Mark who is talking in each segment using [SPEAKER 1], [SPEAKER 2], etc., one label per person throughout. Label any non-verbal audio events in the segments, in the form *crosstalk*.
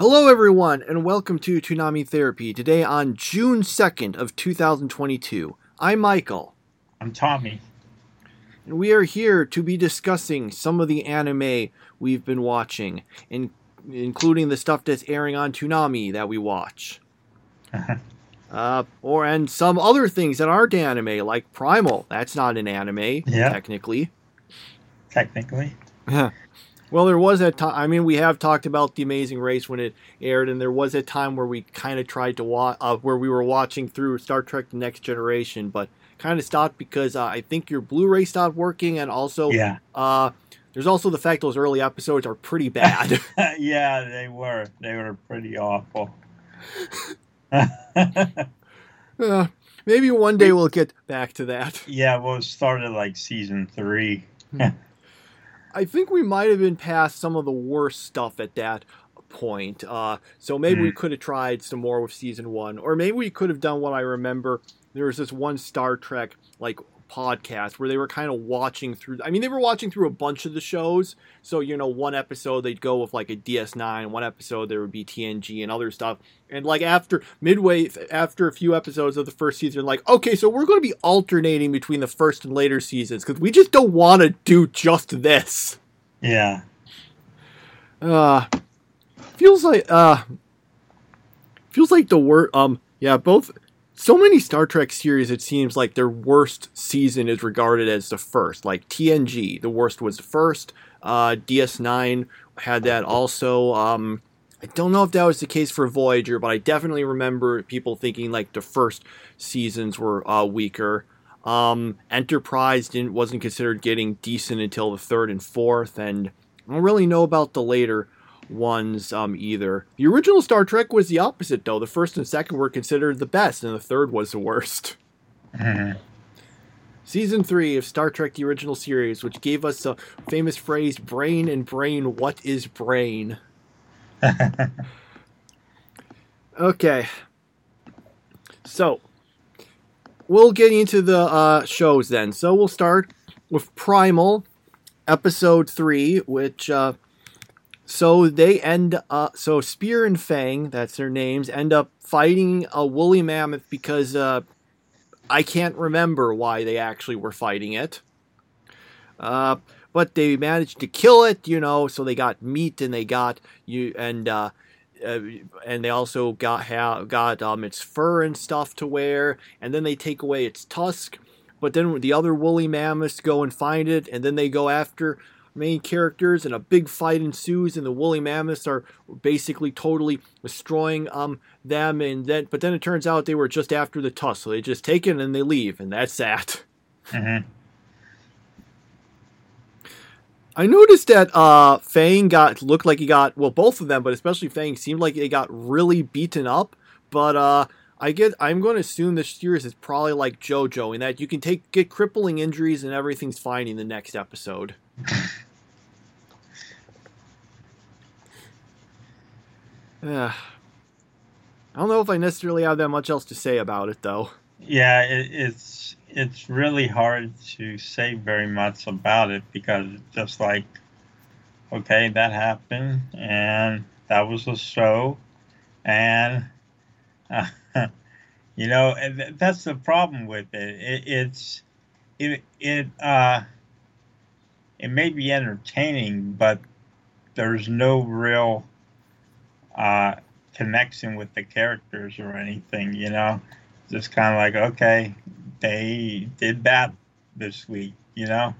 [SPEAKER 1] Hello, everyone, and welcome to Toonami Therapy. Today on June 2nd of 2022. I'm Michael,
[SPEAKER 2] I'm Tommy.
[SPEAKER 1] and we are here to be discussing some of the anime we've been watching, in, including the stuff that's airing on Toonami that we watch. *laughs* Uh, or and some other things that aren't anime, like Primal. That's not an anime,
[SPEAKER 2] Yeah.
[SPEAKER 1] technically.
[SPEAKER 2] Technically. *laughs*
[SPEAKER 1] Well, there was a time. I mean, we have talked about the Amazing Race when it aired, and there was a time where we kind of tried to watch, uh, where we were watching through Star Trek: The Next Generation, but kind of stopped because uh, I think your Blu-ray stopped working, and also,
[SPEAKER 2] Yeah.
[SPEAKER 1] uh, there's also the fact those early episodes are pretty bad. *laughs* *laughs*
[SPEAKER 2] yeah, they were. They were pretty awful. *laughs*
[SPEAKER 1] Uh, maybe one day we'll get back to that.
[SPEAKER 2] yeah, well, it started like season three.
[SPEAKER 1] I think we might have been past some of the worst stuff at that point. Uh, so maybe we could have tried some more with season one, or maybe we could have done what I remember. There was this one Star Trek like podcast where they were kind of watching through. I mean, they were watching through a bunch of the shows. So you know, one episode they'd go with like a DS9, one episode there would be TNG and other stuff. And like after midway, after a few episodes of the first season, like okay, so we're going to be alternating between the first and later seasons because we just don't want to do just this.
[SPEAKER 2] Yeah.
[SPEAKER 1] Uh feels like uh feels like the word um yeah, both so many Star Trek series it seems like their worst season is regarded as the first. Like TNG, the worst was the first. Uh DS9 had that also um I don't know if that was the case for Voyager, but I definitely remember people thinking like the first seasons were uh, weaker. Um, Enterprise didn't wasn't considered getting decent until the third and fourth, and I don't really know about the later ones um, either. The original Star Trek was the opposite, though. The first and second were considered the best, and the third was the worst. *laughs* Season 3 of Star Trek The Original Series, which gave us the famous phrase, brain and brain, what is brain? *laughs* Okay. So, we'll get into the uh, shows then. So, we'll start with Primal, episode 3, which, uh, so they end, uh, so Spear and Fang, that's their names, end up fighting a woolly mammoth because, uh, I can't remember why they actually were fighting it. Uh, but they managed to kill it, you know, so they got meat and they got you and uh, uh, and they also got ha- got um its fur and stuff to wear, and then they take away its tusk. But then the other woolly mammoths go and find it, and then they go after main characters, and a big fight ensues, and the woolly mammoths are basically totally destroying um them, and then but then it turns out they were just after the tusk, so they just take it and they leave, and that's that.
[SPEAKER 2] Mhm.
[SPEAKER 1] I noticed that uh, Fang got looked like he got well, both of them, but especially Fang seemed like they got really beaten up. But uh, I get I'm going to assume this series is probably like JoJo in that you can take get crippling injuries and everything's fine in the next episode. *sighs* Yeah. I don't know if I necessarily have that much else to say about it though.
[SPEAKER 2] Yeah, it, it's it's really hard to say very much about it because it's just like, okay, that happened, and that was a show, and uh, *laughs* you know, that's the problem with it. it it's it it uh it may be entertaining, but there's no real uh connection with the characters or anything, you know? Just kind of like okay they did that this week you know?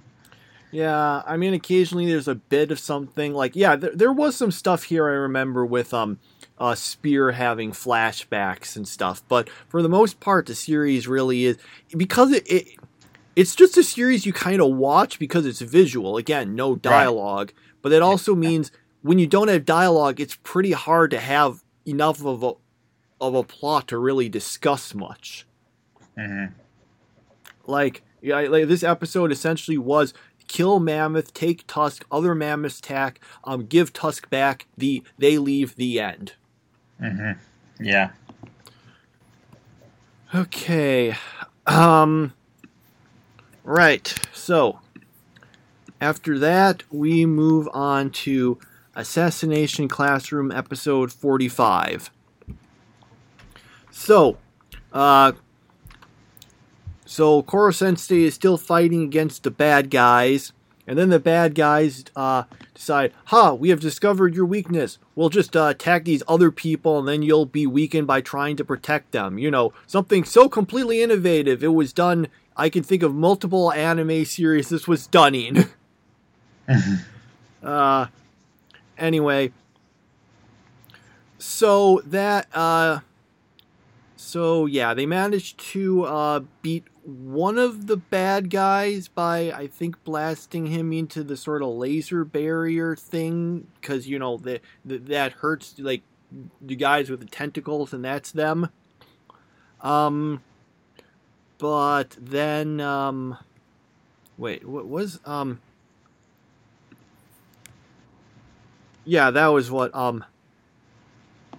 [SPEAKER 1] Yeah, I mean, occasionally there's a bit of something like yeah, there, there was some stuff here I remember with um, uh, Spear having flashbacks and stuff, but for the most part, the series really is because it, it it's just a series you kind of watch because it's visual. Again, no dialogue, but it also means when you don't have dialogue, it's pretty hard to have enough of a of a plot to really discuss much
[SPEAKER 2] hmm
[SPEAKER 1] like yeah, like this episode essentially was kill mammoth, take tusk, other mammoths attack, um, give tusk back. The they leave the end.
[SPEAKER 2] hmm yeah
[SPEAKER 1] Okay, um, right. So after that, we move on to Assassination Classroom, episode 45. So, uh, so Koro Sensei is still fighting against the bad guys, and then the bad guys uh, decide, "Ha, we have discovered your weakness. We'll just uh, attack these other people, and then you'll be weakened by trying to protect them." You know, something so completely innovative. It was done. I can think of multiple anime series this was in. *laughs* uh, anyway, so that uh, so yeah, they managed to uh, beat one of the bad guys by I think blasting him into the sort of laser barrier thing because you know that that hurts like the guys with the tentacles and that's them. Um, but then um, wait, what was um. Yeah, that was what um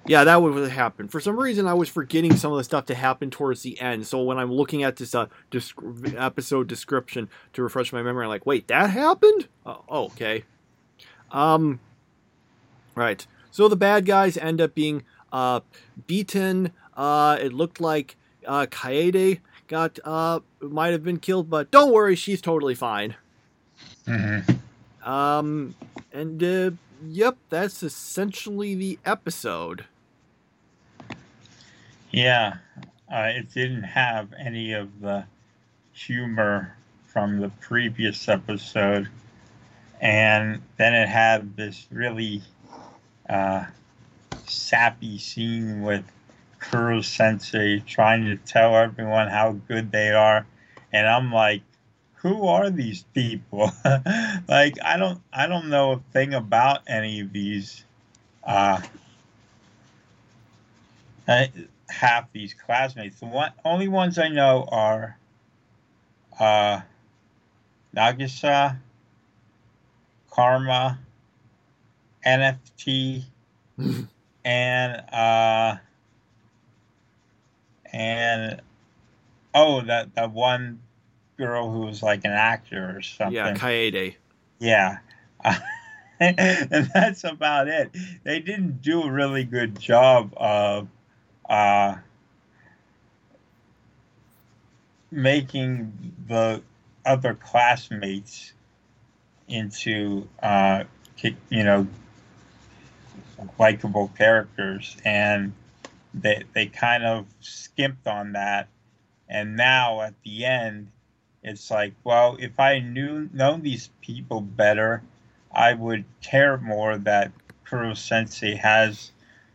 [SPEAKER 1] yeah, that would happen. For some reason, I was forgetting some of the stuff to happen towards the end. So when I'm looking at this uh, episode description to refresh my memory, I'm like, wait, that happened? Oh, okay. Um, right. So the bad guys end up being uh, beaten. Uh, it looked like uh, Kaede got uh, might have been killed, but don't worry, she's totally fine. Mm-hmm. Um, and uh, yep, that's essentially the episode.
[SPEAKER 2] Yeah, uh, it didn't have any of the humor from the previous episode, and then it had this really uh, sappy scene with Koro Sensei trying to tell everyone how good they are, and I'm like, who are these people? *laughs* like I don't I don't know a thing about any of these uh, uh, half these classmates. The one only ones I know are uh, Nagisa, Karma, NFT, *laughs* and uh, and oh that that one girl who was like an actor or something.
[SPEAKER 1] Yeah, Kaede.
[SPEAKER 2] Yeah. *laughs* and that's about it. They didn't do a really good job of uh, making the other classmates into, uh, you know, likable characters. And they, they kind of skimped on that. And now at the end, it's like, well, if I knew known these people better, I would care more that Koro Sensei has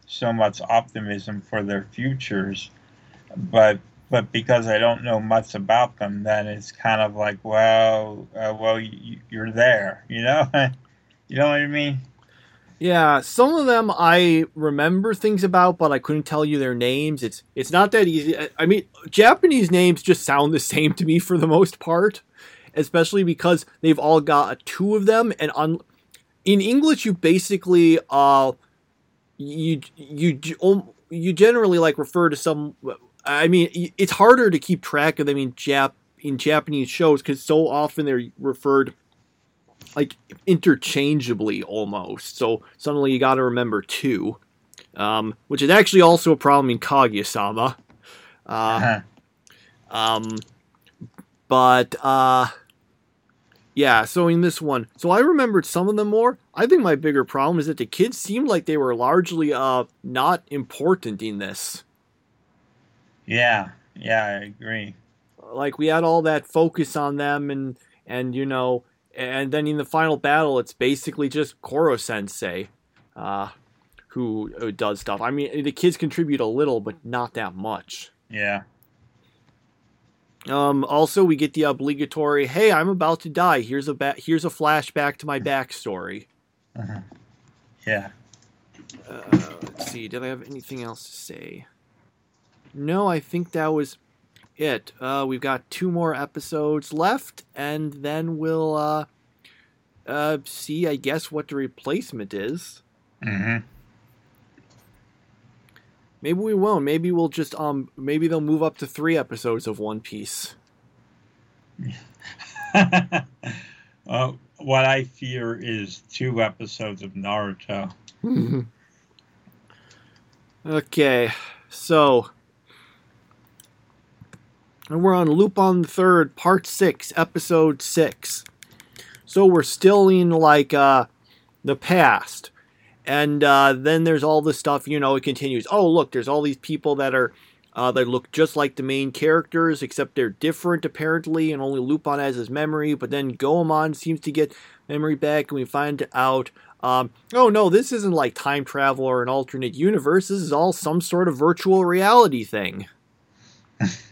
[SPEAKER 2] so much optimism for their futures. But but because I don't know much about them, then it's kind of like, well, uh, well, you, you're there, you know, *laughs* you know what I mean?
[SPEAKER 1] Yeah, some of them I remember things about, but I couldn't tell you their names. It's it's not that easy. I mean, Japanese names just sound the *laughs* same to me for the most part, especially because they've all got two of them. And on in English, you basically uh you you you generally like refer to some. I mean, it's harder to keep track of them in Jap in Japanese shows because so often they're referred like interchangeably almost. So suddenly you got to remember two, um, which is actually also a problem in Kaguya-sama. Uh, uh-huh. Um, but uh, yeah. So in this one, so I remembered some of them more. I think my bigger problem is that the kids seemed like they were largely uh not important in this.
[SPEAKER 2] Yeah. Yeah, I agree.
[SPEAKER 1] Like we had all that focus on them and and you know and then in the final battle, it's basically just Koro Sensei, uh, who, who does stuff. I mean, the kids contribute a little, but not that much.
[SPEAKER 2] Yeah.
[SPEAKER 1] Um, also, we get the obligatory, "Hey, I'm about to die. Here's a ba- here's a flashback to my backstory."
[SPEAKER 2] Uh-huh. Yeah.
[SPEAKER 1] Uh, let's see. Did I have anything else to say? No, I think that was it. Uh, we've got two more episodes left, and then we'll uh, uh, see, I guess, what the replacement is.
[SPEAKER 2] Mm-hmm.
[SPEAKER 1] Maybe we won't. Maybe we'll just um. Maybe they'll move up to three episodes of One Piece. *laughs*
[SPEAKER 2] uh, what I fear is two episodes of Naruto. *laughs*
[SPEAKER 1] okay, so and we're on Lupin the Third, Part Six, Episode Six. So we're still in like uh, the past, and uh, then there's all this stuff. You know, it continues. Oh, look, there's all these people that are uh, they look just like the main characters, except they're different apparently, and only Lupin has his memory. But then Goemon seems to get memory back, and we find out, um, oh no, this isn't like time travel or an alternate universe. This is all some sort of virtual reality thing. *laughs*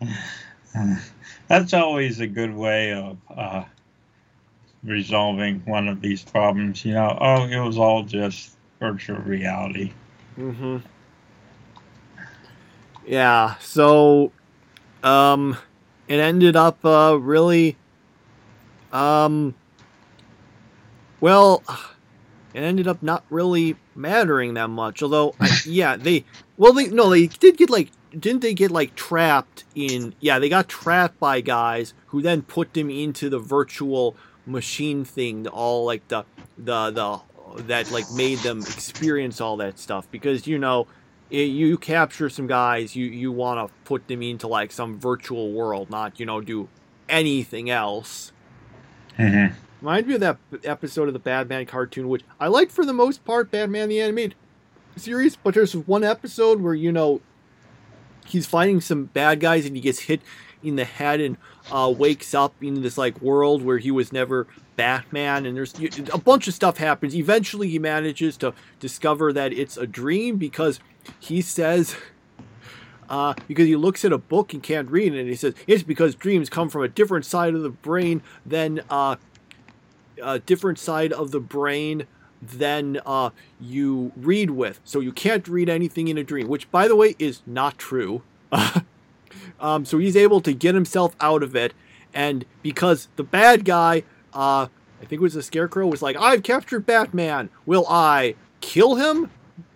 [SPEAKER 1] *laughs*
[SPEAKER 2] That's always a good way of uh, resolving one of these problems. You know, oh, it was all just virtual reality.
[SPEAKER 1] Mm-hmm. Yeah, so um it ended up uh really um well it ended up not really mattering that much although I, *laughs* yeah they well they no they did get like didn't they get like trapped in yeah they got trapped by guys who then put them into the virtual machine thing all like the the the that like made them experience all that stuff because you know you capture some guys, you you want to put them into like some virtual world, not you know do anything else.
[SPEAKER 2] Mm-hmm.
[SPEAKER 1] Reminds me of that episode of the Batman cartoon, which I like for the most part, Batman the animated series. But there's one episode where you know he's fighting some bad guys and he gets hit in the head and uh, wakes up in this like world where he was never Batman, and there's a bunch of stuff happens. Eventually, he manages to discover that it's a dream because he says, uh, because he looks at a book and can't read it, and he says it's because dreams come from a different side of the brain than uh, a different side of the brain than uh, you read with. So you can't read anything in a dream, which, by the way, is not true. *laughs* um, so he's able to get himself out of it, and because the bad guy, uh, I think it was the Scarecrow, was like, "I've captured Batman. Will I kill him?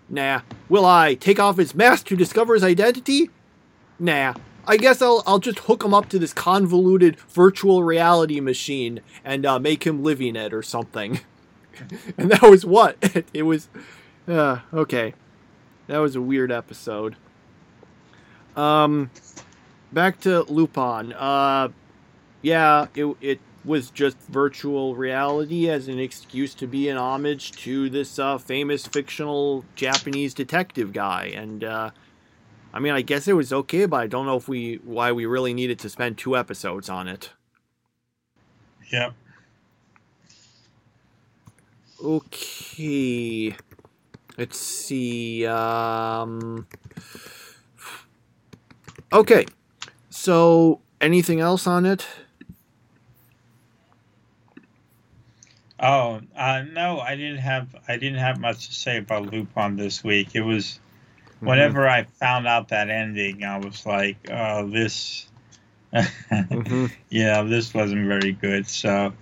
[SPEAKER 1] Nah. Will I take off his mask to discover his identity? Nah. I guess I'll I'll just hook him up to this convoluted virtual reality machine and uh, make him live in it or something. *laughs* *laughs* and that was what *laughs* it, was. Uh, okay, that was a weird episode. Um, back to Lupin. Uh, yeah, it it was just virtual reality as an excuse to be an homage to this uh, famous fictional Japanese detective guy. And uh, I mean, I guess it was okay, but I don't know if we why we really needed to spend two episodes on it.
[SPEAKER 2] Yep.
[SPEAKER 1] Okay. Let's see. Um... Okay. So, anything else on it?
[SPEAKER 2] Oh uh, no, I didn't have I didn't have much to say about Lupin this week. It was mm-hmm. whenever I found out that ending, I was like, "Oh, this, mm-hmm. *laughs* yeah, this wasn't very good." So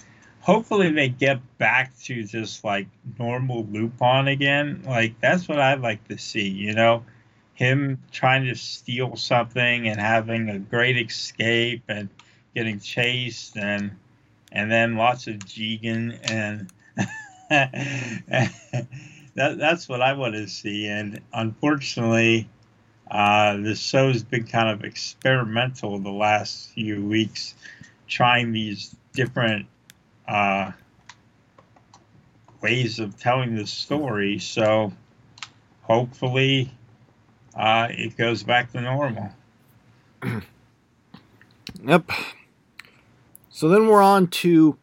[SPEAKER 2] hopefully they get back to just like normal Lupin again. Like that's what I'd like to see. You know, him trying to steal something and having a great escape and getting chased and and then lots of Jigen and *laughs* that, that's what I want to see. And unfortunately, uh, the show's been kind of experimental the last few weeks, trying these different uh, ways of telling the story. So hopefully, uh, it goes back to normal. *clears throat*
[SPEAKER 1] yep. So then we're on to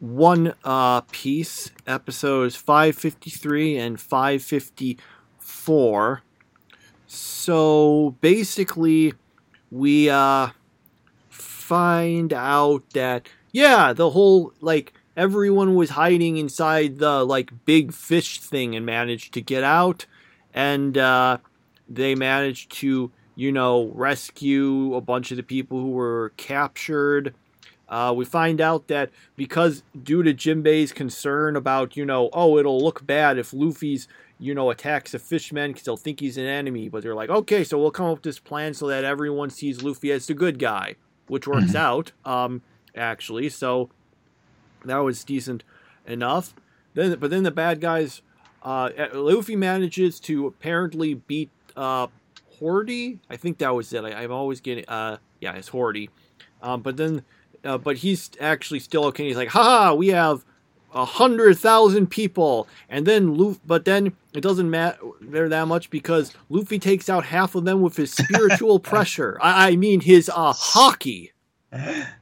[SPEAKER 1] one uh, piece, episodes 553 and 554. So basically, we uh, find out that, yeah, the whole, like, everyone was hiding inside the, like, big fish thing and managed to get out. And uh, they managed to, you know, rescue a bunch of the people who were captured uh, we find out that because due to Jinbei's concern about, you know, oh, it'll look bad if Luffy's, you know, attacks a fishman because they'll think he's an enemy. But they're like, okay, so we'll come up with this plan so that everyone sees Luffy as the good guy, which works mm-hmm. out, um, actually. So that was decent enough. Then, but then the bad guys, uh, Luffy manages to apparently beat uh, Hordy. I think that was it. I, am always getting, uh, yeah, it's Hordy. Um, but then, uh, but he's actually still okay. He's like, ha, we have a hundred thousand people, and then Luffy, but then it doesn't matter that much because Luffy takes out half of them with his spiritual *laughs* pressure. I, I mean his uh Haki. *laughs*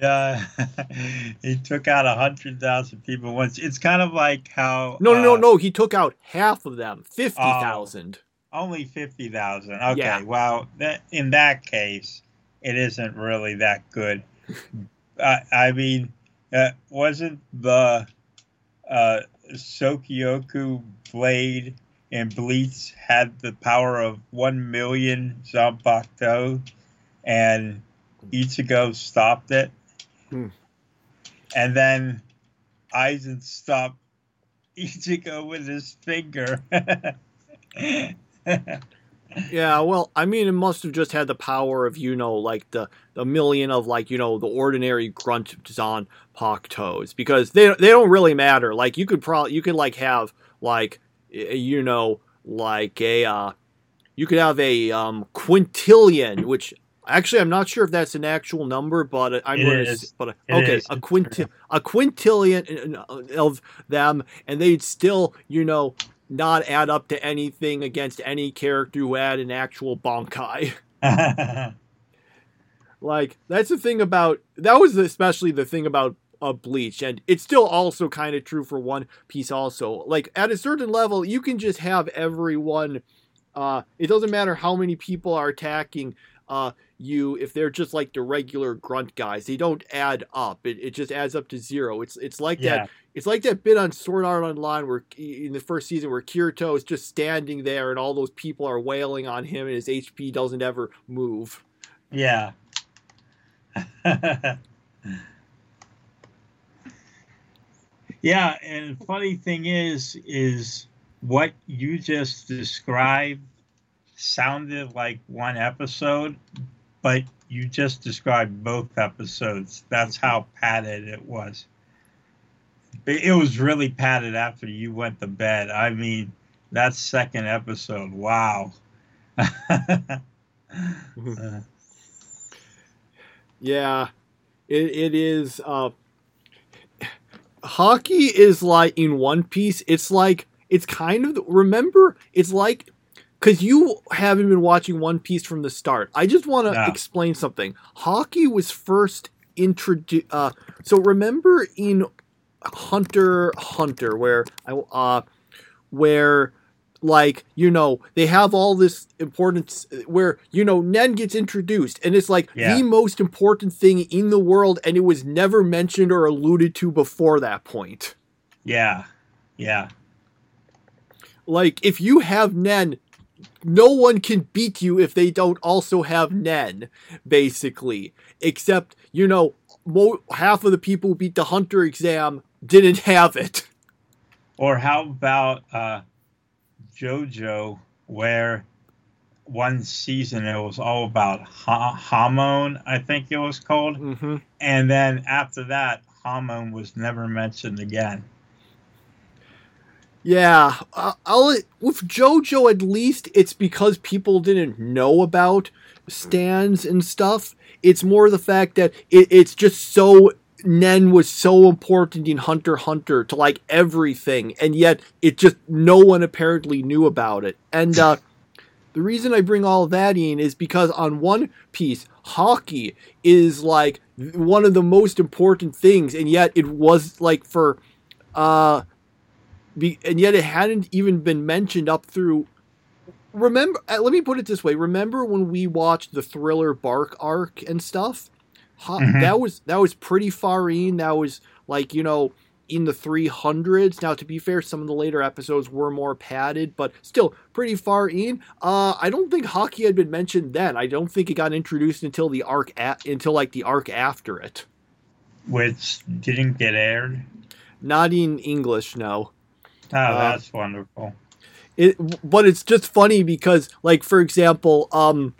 [SPEAKER 2] Yeah, *laughs* he took out a hundred thousand people once. It's kind of like how
[SPEAKER 1] no, no, uh, no, no. He took out half of them, fifty thousand.
[SPEAKER 2] Oh, only fifty thousand. Okay, yeah. well, that, in that case, it isn't really that good. *laughs* I, I mean, uh, wasn't the uh, Sokyoku blade and Bleach had the power of one million Zanpakuto, and Ichigo stopped it? Hmm. And then Aizen stopped *laughs* Ichigo with his finger. *laughs*
[SPEAKER 1] yeah, well, I mean, it must have just had the power of, you know, like the, the million of, like, you know, the ordinary grunt on toes because they, they don't really matter. Like, you could probably, you could, like, have, like, you know, like a, uh, you could have a um, quintillion, which Actually, I'm not sure if that's an actual number, but I'm going to. But okay, a quinti- a quintillion of them, and they'd still, you know, not add up to anything against any character who had an actual Bankai. *laughs* *laughs* like that's the thing about that was especially the thing about a Bleach, and it's still also kind of true for One Piece. Also, like at a certain level, you can just have everyone. Uh, it doesn't matter how many people are attacking uh, you if they're just like the regular grunt guys. They don't add up. It, it just adds up to zero. It's it's like yeah. that. It's like that bit on Sword Art Online where in the first season where Kirito is just standing there and all those people are wailing on him and his HP doesn't ever move.
[SPEAKER 2] Yeah. *laughs* yeah, and funny thing is is what you just described sounded like one episode, but you just described both episodes. That's how padded it was. It was really padded after you went to bed. I mean, that second episode, wow. *laughs*
[SPEAKER 1] yeah, it, it is. Uh, Haki is like in One Piece. It's like it's kind of remember. It's like because you haven't been watching One Piece from the start. I just want to no. explain something. Haki was first introduced. Uh, so remember in Hunter Hunter, where I uh, where like you know they have all this importance where you know nen gets introduced and it's like yeah. the most important thing in the world and it was never mentioned or alluded to before that point
[SPEAKER 2] yeah yeah
[SPEAKER 1] like if you have nen no one can beat you if they don't also have Nen, basically. Except, you know, mo- half of the people who beat the Hunter exam didn't have it.
[SPEAKER 2] Or how about uh, JoJo, where one season it was all about ha- Hamon, I think it was called. Mm-hmm. And then after that, Hamon was never mentioned again.
[SPEAKER 1] Yeah, I'll with JoJo at least it's because people didn't know about stands and stuff. It's more the fact that it, it's just so Nen was so important in Hunter Hunter to like everything, and yet it just no one apparently knew about it. And uh, *laughs* the reason I bring all that in is because on One Piece, Haki is like one of the most important things, and yet it was like for uh be, and yet it hadn't even been mentioned up through. Remember, uh, let me put it this way: Remember when we watched the Thriller Bark arc and stuff? mm-hmm. That was that was pretty far in. That was like you know in the 300s. Now, to be fair, some of the later episodes were more padded, but still pretty far in. Uh, I don't think Haki had been mentioned then. I don't think it got introduced until the arc at, until like the arc after it,
[SPEAKER 2] which didn't get aired.
[SPEAKER 1] Not in English, no.
[SPEAKER 2] Oh, that's wonderful.
[SPEAKER 1] It, but it's just funny because, like, for example, um,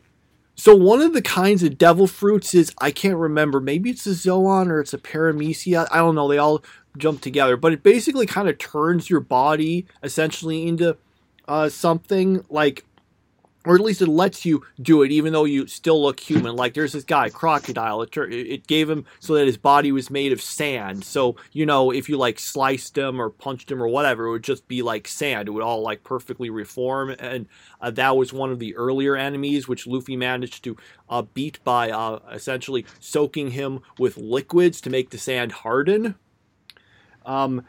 [SPEAKER 1] So one of the kinds of devil fruits is I can't remember. Maybe it's a zoan or it's a paramecia. I don't know. They all jump together, but it basically kind of turns your body essentially into uh, something like or at least it lets you do it even though you still look human. Like there's this guy crocodile. It, it gave him so that his body was made of sand. So you know if you like sliced him or punched him or whatever it would just be like sand. It would all like perfectly reform. And uh, that was one of the earlier enemies which luffy managed to uh, beat by uh, essentially soaking him with liquids to make the sand harden. Um,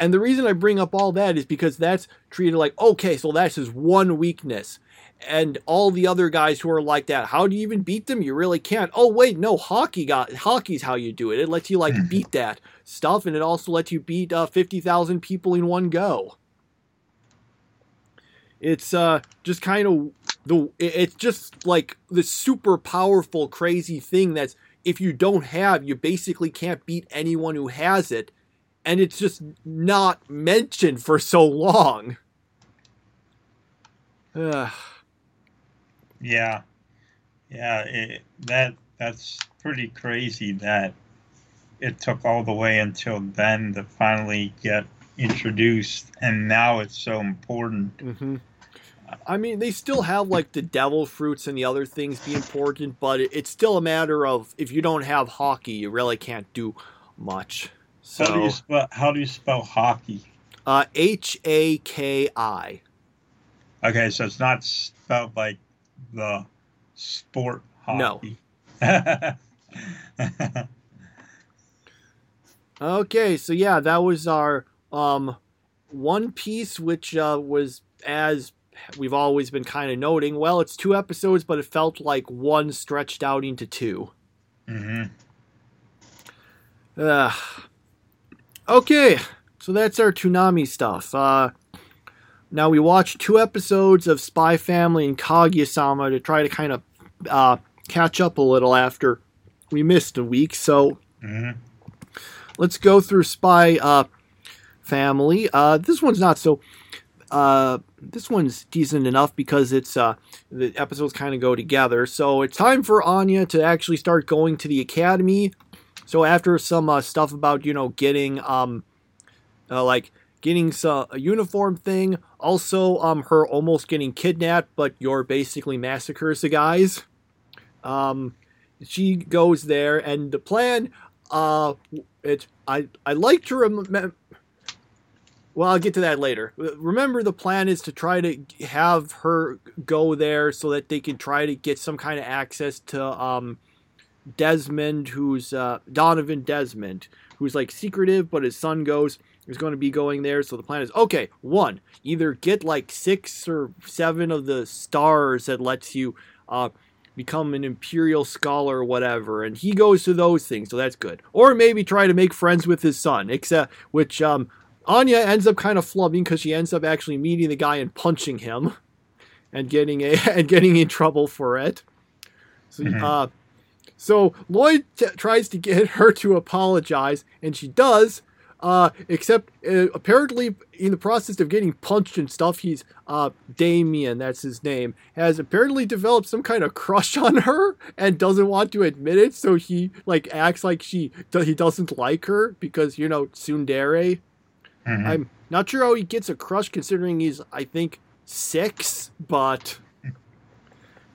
[SPEAKER 1] and the reason I bring up all that is because that's treated like, okay, so that's his one weakness and all the other guys who are like that how do you even beat them? You really can't. Oh wait no Haki got Haki's how you do it. It lets you like beat that stuff and it also lets you beat uh, 50,000 people in one go. It's uh just kind of the it's just like the super powerful crazy thing that's if you don't have you basically can't beat anyone who has it and it's just not mentioned for so long. *sighs* Ugh.
[SPEAKER 2] Yeah, yeah. It, that that's pretty crazy that it took all the way until then to finally get introduced, and now it's so important.
[SPEAKER 1] Mm-hmm. I mean, they still have like the devil fruits and the other things be important, but it, it's still a matter of if you don't have Haki, you really can't do much. So,
[SPEAKER 2] how do you spell, how do you spell Haki?
[SPEAKER 1] Uh, H A K I.
[SPEAKER 2] Okay, so it's not spelled like the sport hockey.
[SPEAKER 1] No. *laughs* okay, so yeah, that was our um one piece which uh, was as we've always been kind of noting. Well, it's two episodes, but it felt like one stretched out into 2
[SPEAKER 2] Mm-hmm.
[SPEAKER 1] Uh, okay, so that's our Toonami stuff. Uh, now we watched two episodes of Spy Family and Kaguya-sama to try to kind of uh, catch up a little after we missed a week. So
[SPEAKER 2] mm-hmm.
[SPEAKER 1] let's go through Spy uh, Family. Uh, this one's not so. Uh, this one's decent enough because it's uh, the episodes kind of go together. So it's time for Anya to actually start going to the academy. So after some uh, stuff about you know getting um, uh, like getting a uniform thing. Also, um, her almost getting kidnapped, but Yor basically massacres the guys. Um, she goes there, and the plan, uh, it I I like to remember. Well, I'll get to that later. Remember, the plan is to try to have her go there so that they can try to get some kind of access to um, Desmond, who's uh, Donovan Desmond, who's like secretive, but his son goes is going to be going there. So the plan is okay, one, either get like six or seven of the stars that lets you uh, become an imperial scholar or whatever, and he goes to those things, so that's good. Or maybe try to make friends with his son, except which um, Anya ends up kind of flubbing because she ends up actually meeting the guy and punching him, *laughs* and getting a *laughs* and getting in trouble for it. So, mm-hmm. uh, so Lloyd t- tries to get her to apologize, and she does uh, except uh, apparently in the process of getting punched and stuff, he's uh, Damien, that's his name, has apparently developed some kind of crush on her and doesn't want to admit it. So he like acts like she he doesn't like her because you know tsundere. Mm-hmm. I'm not sure how he gets a crush considering he's I think six, but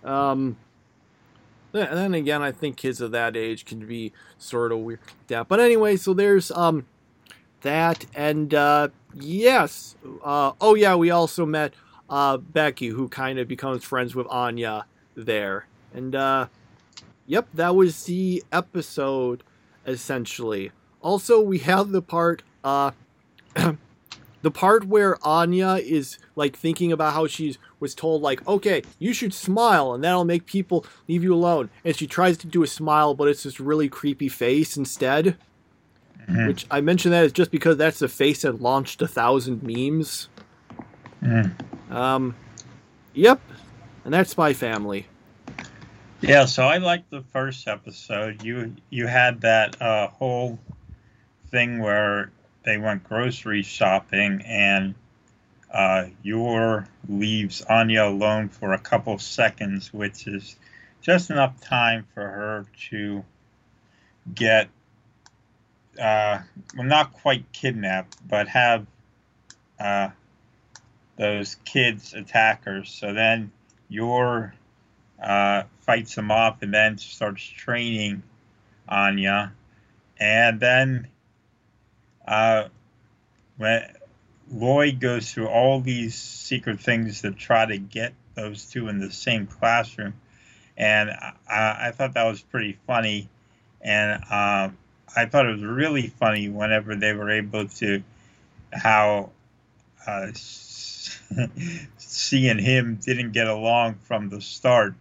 [SPEAKER 1] um. Then again, I think kids of that age can be sort of weird. Yeah, but anyway, so there's um that. And uh, yes, uh, oh yeah, we also met uh, Becky, who kind of becomes friends with Anya there. And uh, yep, that was the episode essentially. Also, we have the part, uh, *clears throat* the part where Anya is like thinking about how she was told like, okay, you should smile and that'll make people leave you alone. And she tries to do a smile, but it's this really creepy face instead. Mm-hmm. Which I mention that is just because that's the face that launched a thousand memes.
[SPEAKER 2] Mm.
[SPEAKER 1] Um, yep, and that's my Family.
[SPEAKER 2] Yeah, so I liked the first episode. You you had that uh, whole thing where they went grocery shopping and uh, Yor leaves Anya alone for a couple seconds, which is just enough time for her to get, uh, well, not quite kidnapped, but have uh, those kids attackers. So then Yor uh, fights them off and then starts training Anya. And then uh, when Lloyd goes through all these secret things to try to get those two in the same classroom. And I, I thought that was pretty funny. And uh, I thought it was really funny whenever they were able to, how uh, *laughs* she and him didn't get along from the start.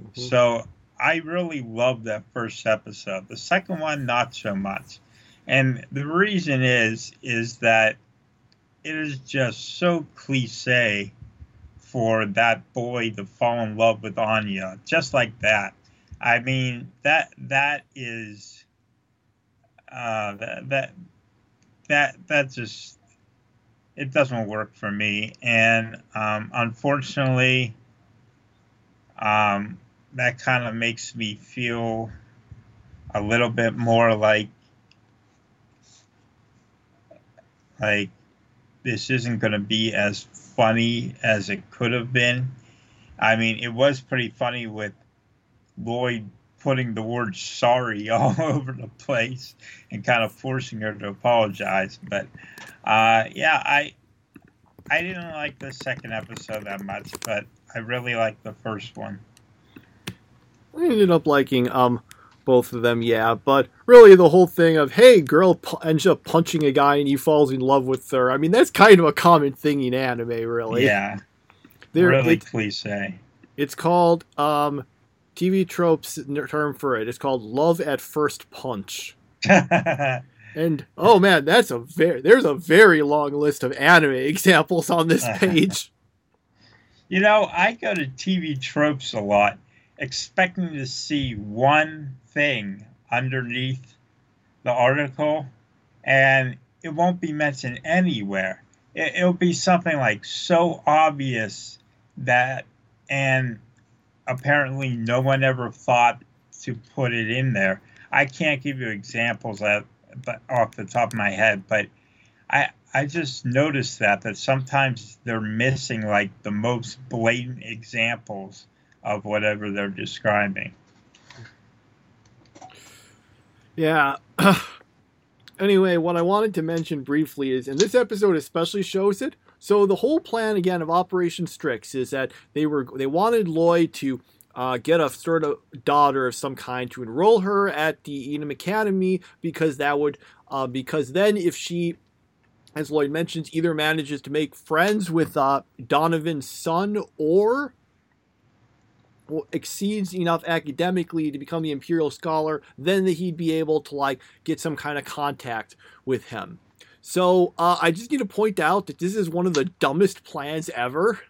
[SPEAKER 2] Mm-hmm. So I really loved that first episode. The second one, not so much. And the reason is, is that it is just so cliche for that boy to fall in love with Anya, just like that. I mean, that that is uh, that that that that just it doesn't work for me, and um, unfortunately, um, that kind of makes me feel a little bit more like like this isn't going to be as funny as it could have been. I mean, it was pretty funny with Lloyd putting the word sorry *laughs* all over the place and kind of forcing her to apologize. But uh, yeah, I I didn't like the second episode that much, but I really liked the first one.
[SPEAKER 1] I ended up liking um both of them, yeah. But really, the whole thing of hey, girl pu- ends up punching a guy and he falls in love with her. I mean, that's kind of a common thing in anime, really.
[SPEAKER 2] Yeah. They're, really it, cliche.
[SPEAKER 1] It's called um, TV tropes term for it. It's called love at first punch. *laughs* and oh man, that's a very there's a very long list of anime *laughs* examples on this *laughs* page.
[SPEAKER 2] you know, I go to TV tropes a lot, expecting to see one thing underneath the article, and it won't be mentioned anywhere. It, it'll be something like so obvious that, and apparently no one ever thought to put it in there. I can't give you examples at, off the top of my head, but I I just noticed that that sometimes they're missing like the most blatant examples of whatever they're describing.
[SPEAKER 1] Yeah. *coughs* anyway, what I wanted to mention briefly is, and this episode especially shows it. So the whole plan again of Operation Strix is that they were they wanted Lloyd to uh, get a sort of daughter of some kind to enroll her at the Eden Academy because that would uh, because then if she as Lloyd mentions, either manages to make friends with uh, Donovan's son or exceeds enough academically to become the imperial scholar, then he'd be able to like get some kind of contact with him. So uh, I just need to point out that this is one of the dumbest plans ever.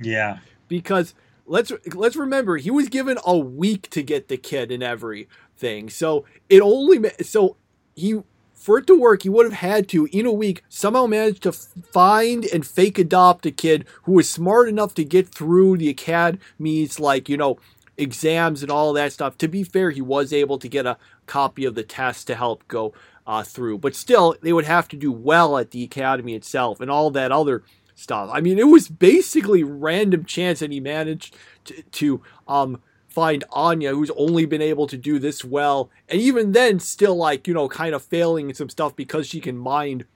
[SPEAKER 2] Yeah.
[SPEAKER 1] Because let's let's remember he was given a week to get the kid and everything. So it only so he for it to work, he would have had to, in a week, somehow manage to find and fake adopt a kid who was smart enough to get through the academy's, like, you know, exams and all that stuff. To be fair, he was able to get a copy of the test to help go uh, through. But still, they would have to do well at the academy itself and all that other stuff. I mean, it was basically random chance that he managed to, to um, find Anya, who's only been able to do this well, and even then, still like you know, kind of failing in some stuff because she can mind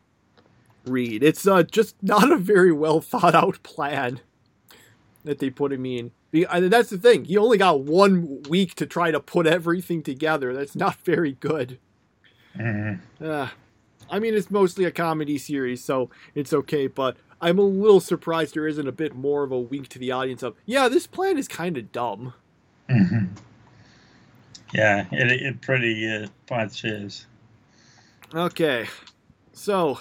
[SPEAKER 1] read. It's uh, just not a very well thought out plan that they put him in. And that's the thing. He only got one week to try to put everything together. That's not very good. Mm-hmm. Uh, I mean, it's mostly a comedy series, so it's okay. But I'm a little surprised there isn't a bit more of a wink to the audience of, yeah, this plan is kind of dumb.
[SPEAKER 2] Mm-hmm. Yeah, it, it pretty uh, much is.
[SPEAKER 1] Okay, so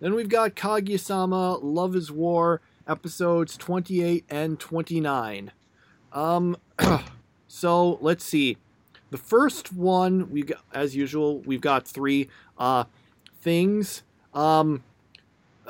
[SPEAKER 1] then we've got Kaguya-sama Love is War episodes 28 and 29. Um, *clears throat* so let's see. The first one we got, as usual, we've got three uh things. Um,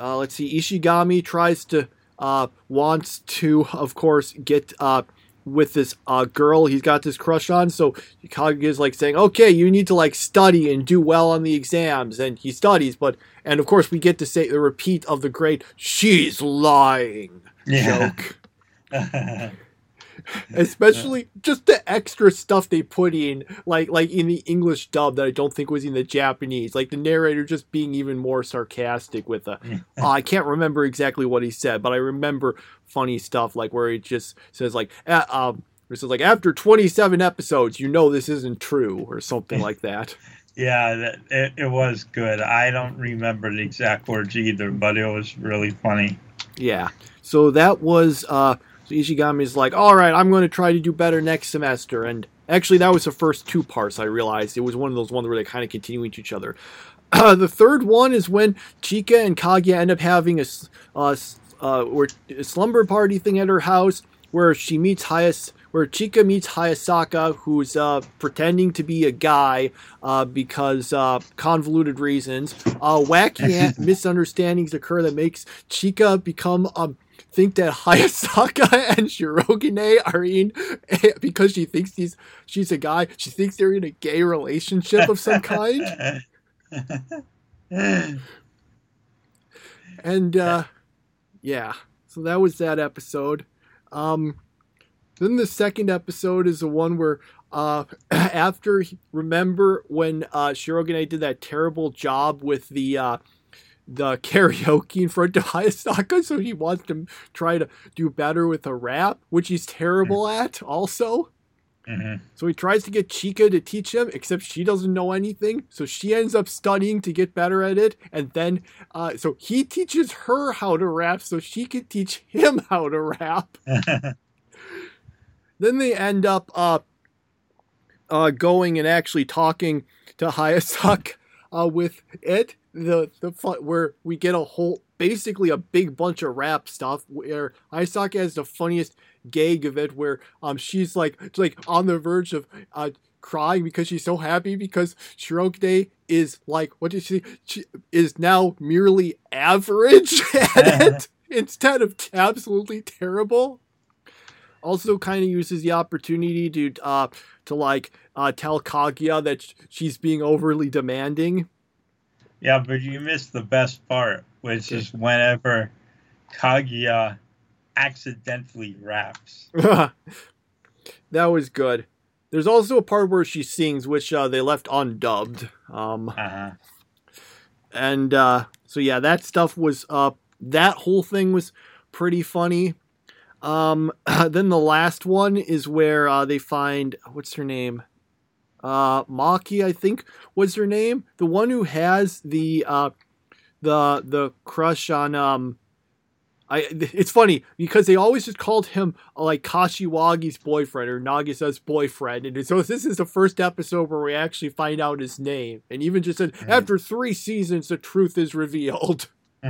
[SPEAKER 1] uh, let's see. Ishigami tries to uh wants to, of course, get uh with this uh, girl he's got this crush on. So Kaguya is like saying, "Okay, you need to like study and do well on the exams," and he studies. But and of course we get to say the repeat of the great "she's lying"
[SPEAKER 2] Yeah.
[SPEAKER 1] joke. *laughs* *laughs* especially just the extra stuff they put in like like in the english dub that i don't think was in the japanese like the narrator just being even more sarcastic with the *laughs* uh, i can't remember exactly what he said but i remember funny stuff like where he just says like uh, um it says like after 27 episodes you know this isn't true or something like that *laughs*
[SPEAKER 2] yeah, that, it, it was good. I don't remember the exact words either, but it was really funny.
[SPEAKER 1] yeah so that was uh so Ishigami's like, all right, I'm going to try to do better next semester. And actually, that was the first two parts I realized. It was one of those ones where they kind of continue into each other. Uh, *clears throat* the third one is when Chika and Kaguya end up having a, uh, uh, or a slumber party thing at her house where she meets Hayas. Where Chika meets Hayasaka, who's uh, pretending to be a guy uh, because uh, convoluted reasons. Uh, wacky *laughs* misunderstandings occur that makes Chika become um, think that Hayasaka *laughs* and Shirogane are in because she thinks he's she's a guy. She thinks they're in a gay relationship of some kind. *laughs* And uh yeah. So that was that episode. Um then the second episode is the one where uh *clears throat* after remember when uh Shirogane did that terrible job with the uh the karaoke in front of *laughs* Hayasaka, so he wants to try to do better with a rap, which he's terrible at also.
[SPEAKER 2] Mhm.
[SPEAKER 1] So he tries to get Chika to teach him, except she doesn't know anything. So she ends up studying to get better at it. And then, uh, so he teaches her how to rap so she can teach him *laughs* how to rap. *laughs* Then they end up uh, uh, going and actually talking to Hayasaka uh, with it. The the fun, where we get a whole basically a big bunch of rap stuff where Hayasaka has the funniest gag of it where um she's like like on the verge of uh crying because she's so happy because Shirogane is like what did she she is now merely average *laughs* at *laughs* it instead of absolutely terrible also kind of uses the opportunity to uh to like uh tell Kaguya that she's being overly demanding
[SPEAKER 2] yeah, but you missed the best part, which is whenever Kaguya accidentally raps. *laughs*
[SPEAKER 1] that was good there's also a part where she sings which uh, they left undubbed um
[SPEAKER 2] Uh-huh.
[SPEAKER 1] and uh so yeah that stuff was uh that whole thing was pretty funny um *clears throat* then the last one is where uh they find what's her name? Uh maki i think was her name. The one who has the uh the the crush on um I, *laughs* it's funny because they always just called him uh, like Kashiwagi's boyfriend or Nagisa's boyfriend, and so this is the first episode where we actually find out his name, and even just said
[SPEAKER 2] Mhm.
[SPEAKER 1] after three seasons the truth is revealed *laughs*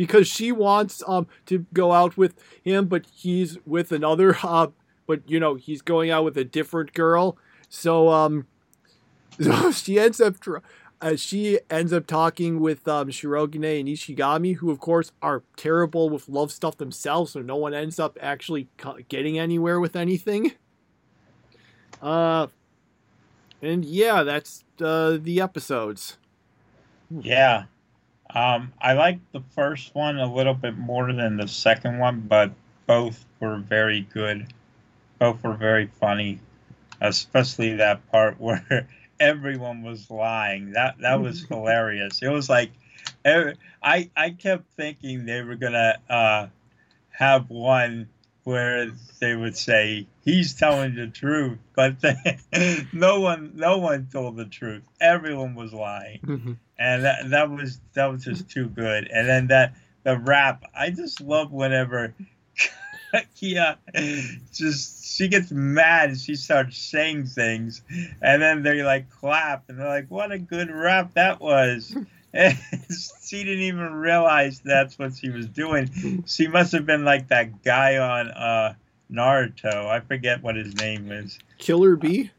[SPEAKER 1] because she wants um to go out with him, but he's with another uh, but you know he's going out with a different girl, so um, *laughs* so she ends up. Uh, she ends up talking with um, Shirogane and Ishigami, who of course are terrible with love stuff themselves, so no one ends up actually getting anywhere with anything. Uh, and yeah, that's uh, the episodes.
[SPEAKER 2] Yeah. Um, I like the first one a little bit more than the second one, but both were very good. Both were very funny, especially that part *laughs* where everyone was lying. That that was *laughs* hilarious. It was like every, I I kept thinking they were gonna uh, have one where they would say he's telling the truth, but *laughs* no one no one told the truth. Everyone was lying mm-hmm. and that that was that was just too good. And then that the rap, I just love whenever *laughs* Kia just she gets mad and she starts saying things, and then they like clap and they're like, "What a good rap that was." *laughs* And *laughs* she didn't even realize that's what she was doing. She must have been like that guy on uh, Naruto. I forget what his name is.
[SPEAKER 1] Killer Bee.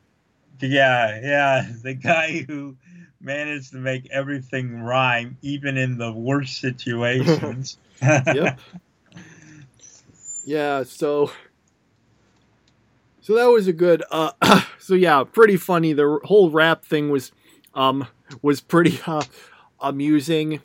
[SPEAKER 2] Yeah, yeah, *laughs* the guy who managed to make everything rhyme, even in the worst situations. *laughs*
[SPEAKER 1] Yep. Yeah, so So that was a good. Uh, *clears throat* so yeah, pretty funny. The whole rap thing was, um, was pretty uh, amusing.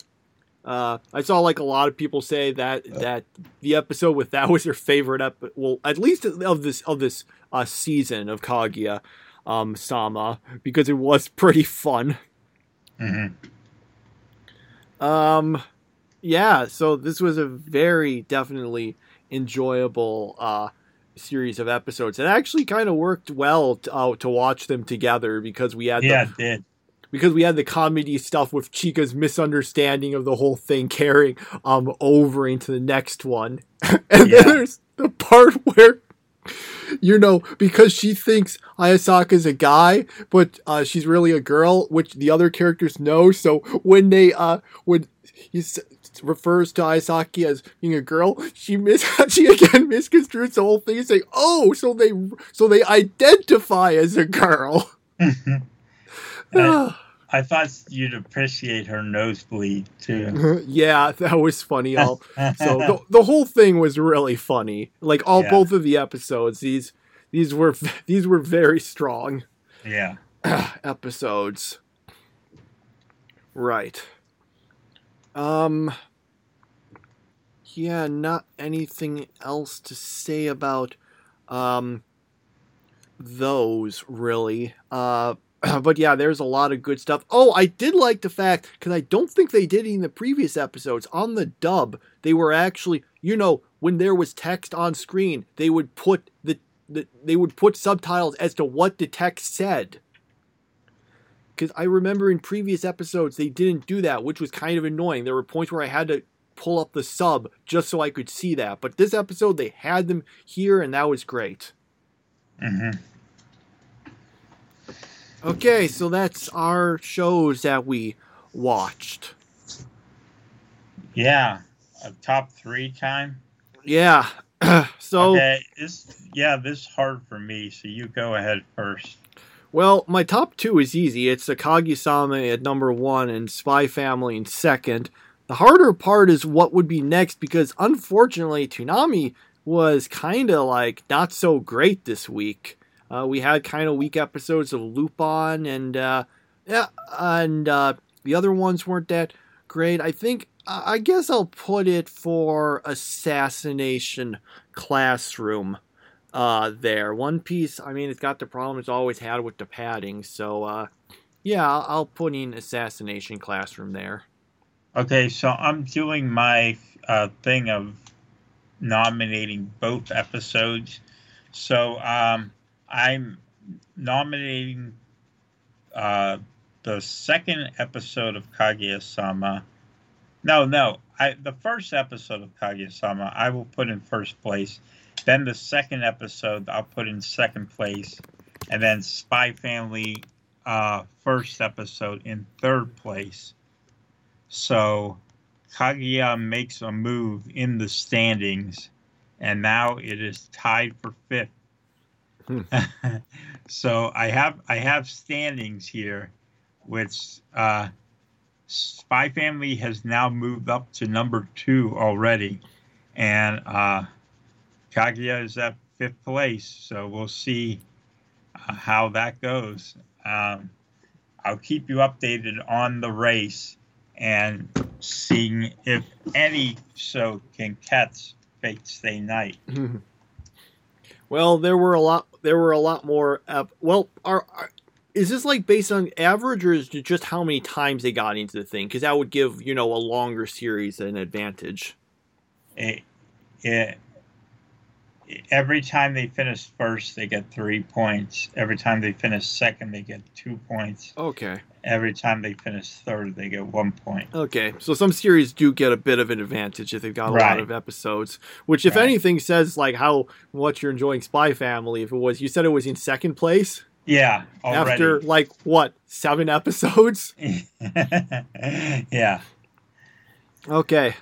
[SPEAKER 1] Uh, I saw like a lot of people say that that the episode with that *laughs* was their favorite ep- well at least of this of this uh, season of Kaguya um, Sama because it was pretty fun.
[SPEAKER 2] hmm
[SPEAKER 1] Um, yeah, so this was a very definitely enjoyable uh, series of episodes. It actually kind of worked well to, uh, to watch them together because we had
[SPEAKER 2] Yeah,
[SPEAKER 1] the,
[SPEAKER 2] it did.
[SPEAKER 1] Because we had the comedy stuff with Chika's misunderstanding of the whole thing carrying um over into the next one. *laughs* and
[SPEAKER 2] Yeah.
[SPEAKER 1] then there's the part *laughs* where you know, because she thinks Ayasaka's a guy, but uh, she's really a girl, which the other characters know. So when they uh when he s- refers to Ayasaki as being a girl, she mis *laughs* she again misconstrues the whole thing and say, "Oh, so they so they identify as a girl." *sighs*
[SPEAKER 2] I thought you'd appreciate her nosebleed too. *laughs*
[SPEAKER 1] yeah, that was funny. All so the, *laughs* the whole thing was really funny. Like all
[SPEAKER 2] Yeah.
[SPEAKER 1] both of the episodes, these these were *laughs* these were very strong
[SPEAKER 2] yeah. *clears throat*
[SPEAKER 1] episodes. Right. Um. Yeah, not anything else to say about um those really. Uh *clears throat* but yeah, there's a lot of good stuff. Oh, I did like the fact because I don't think they did in the previous episodes. On the dub, they were actually, you know, when there was text on screen, they would put the, the they would put subtitles as to what the text said. Because I remember in previous episodes they didn't do that, which was kind of annoying. There were points where I had to pull up the sub just so I could see that. But this episode they had them here, and that was great.
[SPEAKER 2] hmm
[SPEAKER 1] Okay, so that's our shows that we watched.
[SPEAKER 2] Yeah. A top three time.
[SPEAKER 1] Yeah. *clears throat* so,
[SPEAKER 2] okay. This yeah, this is hard for me. So you go ahead first.
[SPEAKER 1] well, my top two is easy. It's Kaguya-sama at number one and Spy Family in second. The harder part is what would be next because unfortunately, Toonami was kind of like not so great this week. Uh, we had kind of weak episodes of Lupin and uh, yeah, and uh, the other ones weren't that great. I think I guess I'll put it for Assassination Classroom. Uh, there, One Piece. I mean, it's got the problem it's always had with the padding. So, uh, yeah, I'll, I'll put in Assassination Classroom there.
[SPEAKER 2] Okay, so I'm doing my uh, thing of nominating both episodes. So um, I'm nominating uh, the second episode of Kaguya-sama. No, no, I the first episode of Kaguya-sama I will put in first place. Then the second episode I'll put in second place, and then Spy Family uh, first episode in third place. So Kaguya makes a move in the standings, and now it is tied for fifth.
[SPEAKER 1] Hmm. *laughs*
[SPEAKER 2] so I have I have standings here, which uh, Spy Family has now moved up to number two already, and uh, Kaguya is at fifth place. So we'll see uh, how that goes. Um, I'll keep you updated on the race and seeing if any show can catch Fate Stay Night.
[SPEAKER 1] Well, there were a lot. There were a lot more. Ep- well, are, are is this like based on average, or is it just how many times they got into the thing? Because that would give you know a longer series an advantage.
[SPEAKER 2] It, it, every time they finish first, they get three points. Every time they finish second, they get two points.
[SPEAKER 1] Okay.
[SPEAKER 2] Every time they finish third, they get one point.
[SPEAKER 1] Okay, so some series do get a bit of an advantage if they've got a lot of episodes, which, if
[SPEAKER 2] Right.
[SPEAKER 1] anything, says like how much you're enjoying Spy Family. If it was, you said it was in second place
[SPEAKER 2] Yeah, already.
[SPEAKER 1] after like what seven episodes. *laughs*
[SPEAKER 2] yeah.
[SPEAKER 1] Okay,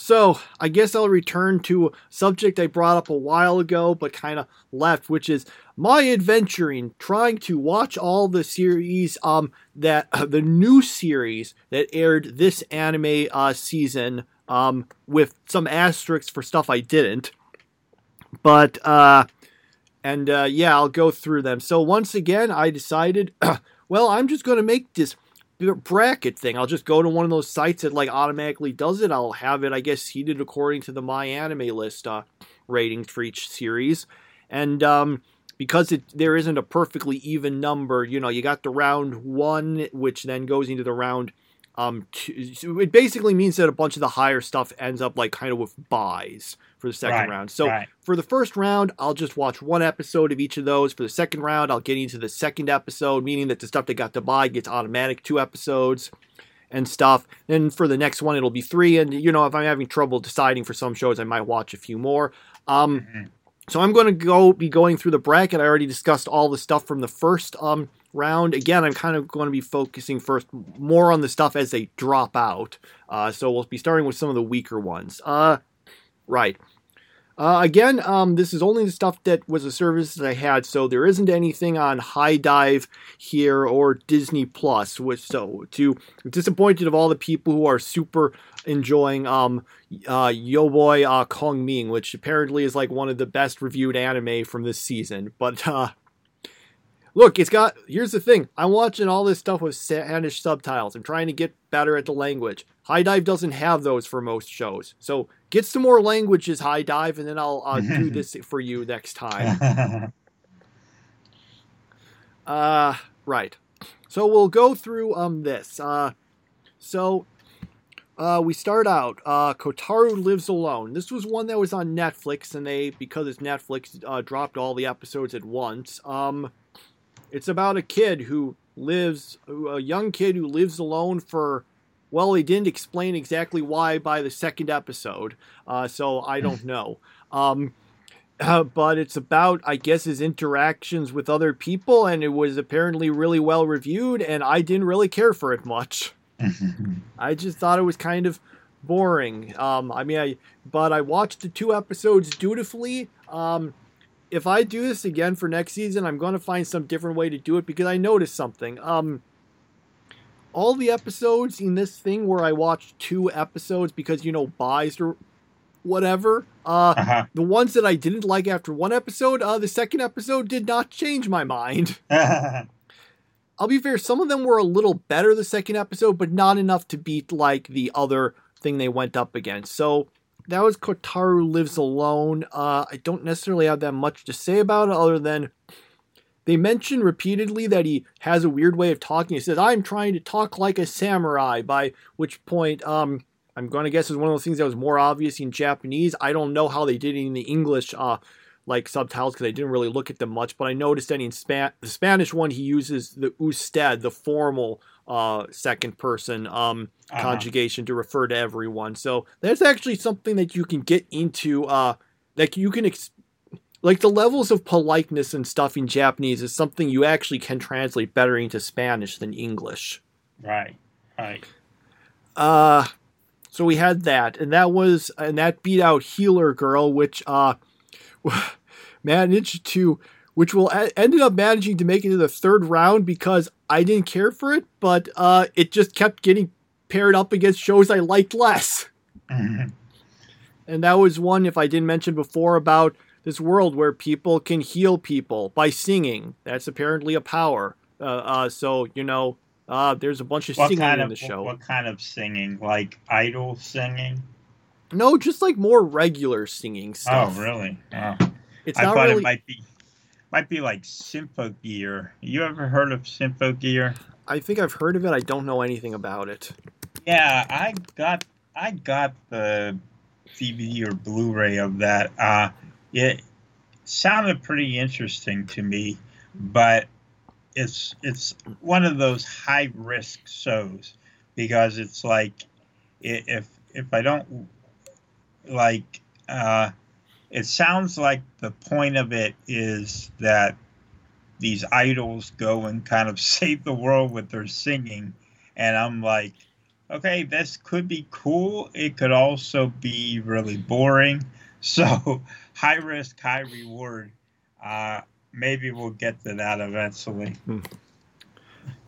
[SPEAKER 1] so I guess I'll return to a subject I brought up a while ago, but kind of left, which is my adventuring, trying to watch all the series, um, that *clears throat* the new series that aired this anime uh, season, um, with some asterisks for stuff I didn't. But uh, and uh, yeah, I'll go through them. So once again, I decided, *clears throat* well, I'm just going to make this bracket thing. I'll just go to one of those sites that like automatically does it. I'll have it, I guess, seated according to the My Anime List uh, ratings for each series, and um, because it there isn't a perfectly even number, you know, you got the round one, which then goes into the round um, two. It basically means that a bunch of the higher stuff ends up like kind of with buys for the second
[SPEAKER 2] Right,
[SPEAKER 1] round. So
[SPEAKER 2] right.
[SPEAKER 1] for the first round, I'll just watch one episode of each of those. For the second round, I'll get into the second episode, meaning that the stuff that got to buy gets automatic two episodes and stuff. Then for the next one, it'll be three. And you know, if I'm having trouble deciding for some shows, I might watch a few more. Um,
[SPEAKER 2] Mhm.
[SPEAKER 1] so I'm going to go be going through the bracket. I already discussed all the stuff from the first um, round. Again, I'm kind of going to be focusing first more on the stuff as they drop out. Uh, so we'll be starting with some of the weaker ones. Uh, right. Uh, again, um, this is only the stuff that was a service that I had, so there isn't anything on HIDIVE here or Disney Plus. Which so to disappointed of all the people who are super enjoying um uh Yo Boy uh Kongming, which apparently is like one of the best reviewed anime from this season. But uh look, it's got here's the thing. I'm watching all this stuff with Spanish subtitles. I'm trying to get better at the language. HIDIVE doesn't have those for most shows. So get some more languages, HIDIVE, and then I'll uh, do *laughs* this for you next time. *laughs* Uh, right. So we'll go through um this. Uh, so uh, we start out. Uh, Kotaro lives alone. This was one that was on Netflix, and they because it's Netflix uh, dropped all the episodes at once. Um, it's about a kid who lives, a young kid who lives alone for. Well, he didn't explain exactly why by the second episode, uh, so I *laughs* don't know. Um, uh, but it's about, I guess, his interactions with other people, and it was apparently really well reviewed, and I didn't really care for it much. *laughs* I just thought it was kind of boring. Um, I mean, I but I watched the two episodes dutifully. Um, if I do this again for next season, I'm going to find some different way to do it because I noticed something. Um, all the episodes in this thing where I watched two episodes because you know buys or whatever. Uh,
[SPEAKER 2] uh-huh.
[SPEAKER 1] the ones that I didn't like after one episode, uh, the second episode did not change my mind. *laughs* I'll be fair, some of them were a little better the second episode, but not enough to beat like the other thing they went up against. So that was Kotaro Lives Alone. Uh, I don't necessarily have that much to say about it other than they mention repeatedly that he has a weird way of talking. He says, I'm trying to talk like a samurai, by which point, um, I'm going to guess is one of those things that was more obvious in Japanese. I don't know how they did it in the English, uh, like subtitles because I didn't really look at them much, but I noticed that in Span- the Spanish one he uses the usted, the formal uh, second person um,
[SPEAKER 2] Uh-huh.
[SPEAKER 1] conjugation to refer to everyone. So that's actually something that you can get into. Uh, like you can, ex- like the levels of politeness and stuff in Japanese is something you actually can translate better into Spanish than English.
[SPEAKER 2] right, right.
[SPEAKER 1] Uh, so we had that, and that was, and that beat out Healer Girl, which uh, *laughs* managed to, which will ended up managing to make it to the third round because I didn't care for it, but uh, it just kept getting paired up against shows I liked less.
[SPEAKER 2] Mhm.
[SPEAKER 1] And that was one, if I didn't mention before, about this world where people can heal people by singing. That's apparently a power. Uh, uh, so you know, uh, there's a bunch of
[SPEAKER 2] What
[SPEAKER 1] singing
[SPEAKER 2] kind
[SPEAKER 1] in the show.
[SPEAKER 2] what kind of singing? Like idol singing?
[SPEAKER 1] No, just like more regular singing stuff.
[SPEAKER 2] Oh, really? Oh.
[SPEAKER 1] It's
[SPEAKER 2] I
[SPEAKER 1] not
[SPEAKER 2] thought
[SPEAKER 1] really.
[SPEAKER 2] it might be might be like Symphogear. You ever heard of Symphogear?
[SPEAKER 1] I think I've heard of it. I don't know anything about it.
[SPEAKER 2] Yeah, I got I got the DVD or Blu-ray of that. Uh, it sounded pretty interesting to me, but it's it's one of those high risk shows because it's like if if I don't like uh, it sounds like the point of it is that these idols go and kind of *laughs* save the world with their singing and I'm like okay, this could be cool. It could also be really boring. *laughs* So, high risk, high reward. Uh, maybe we'll get to that eventually.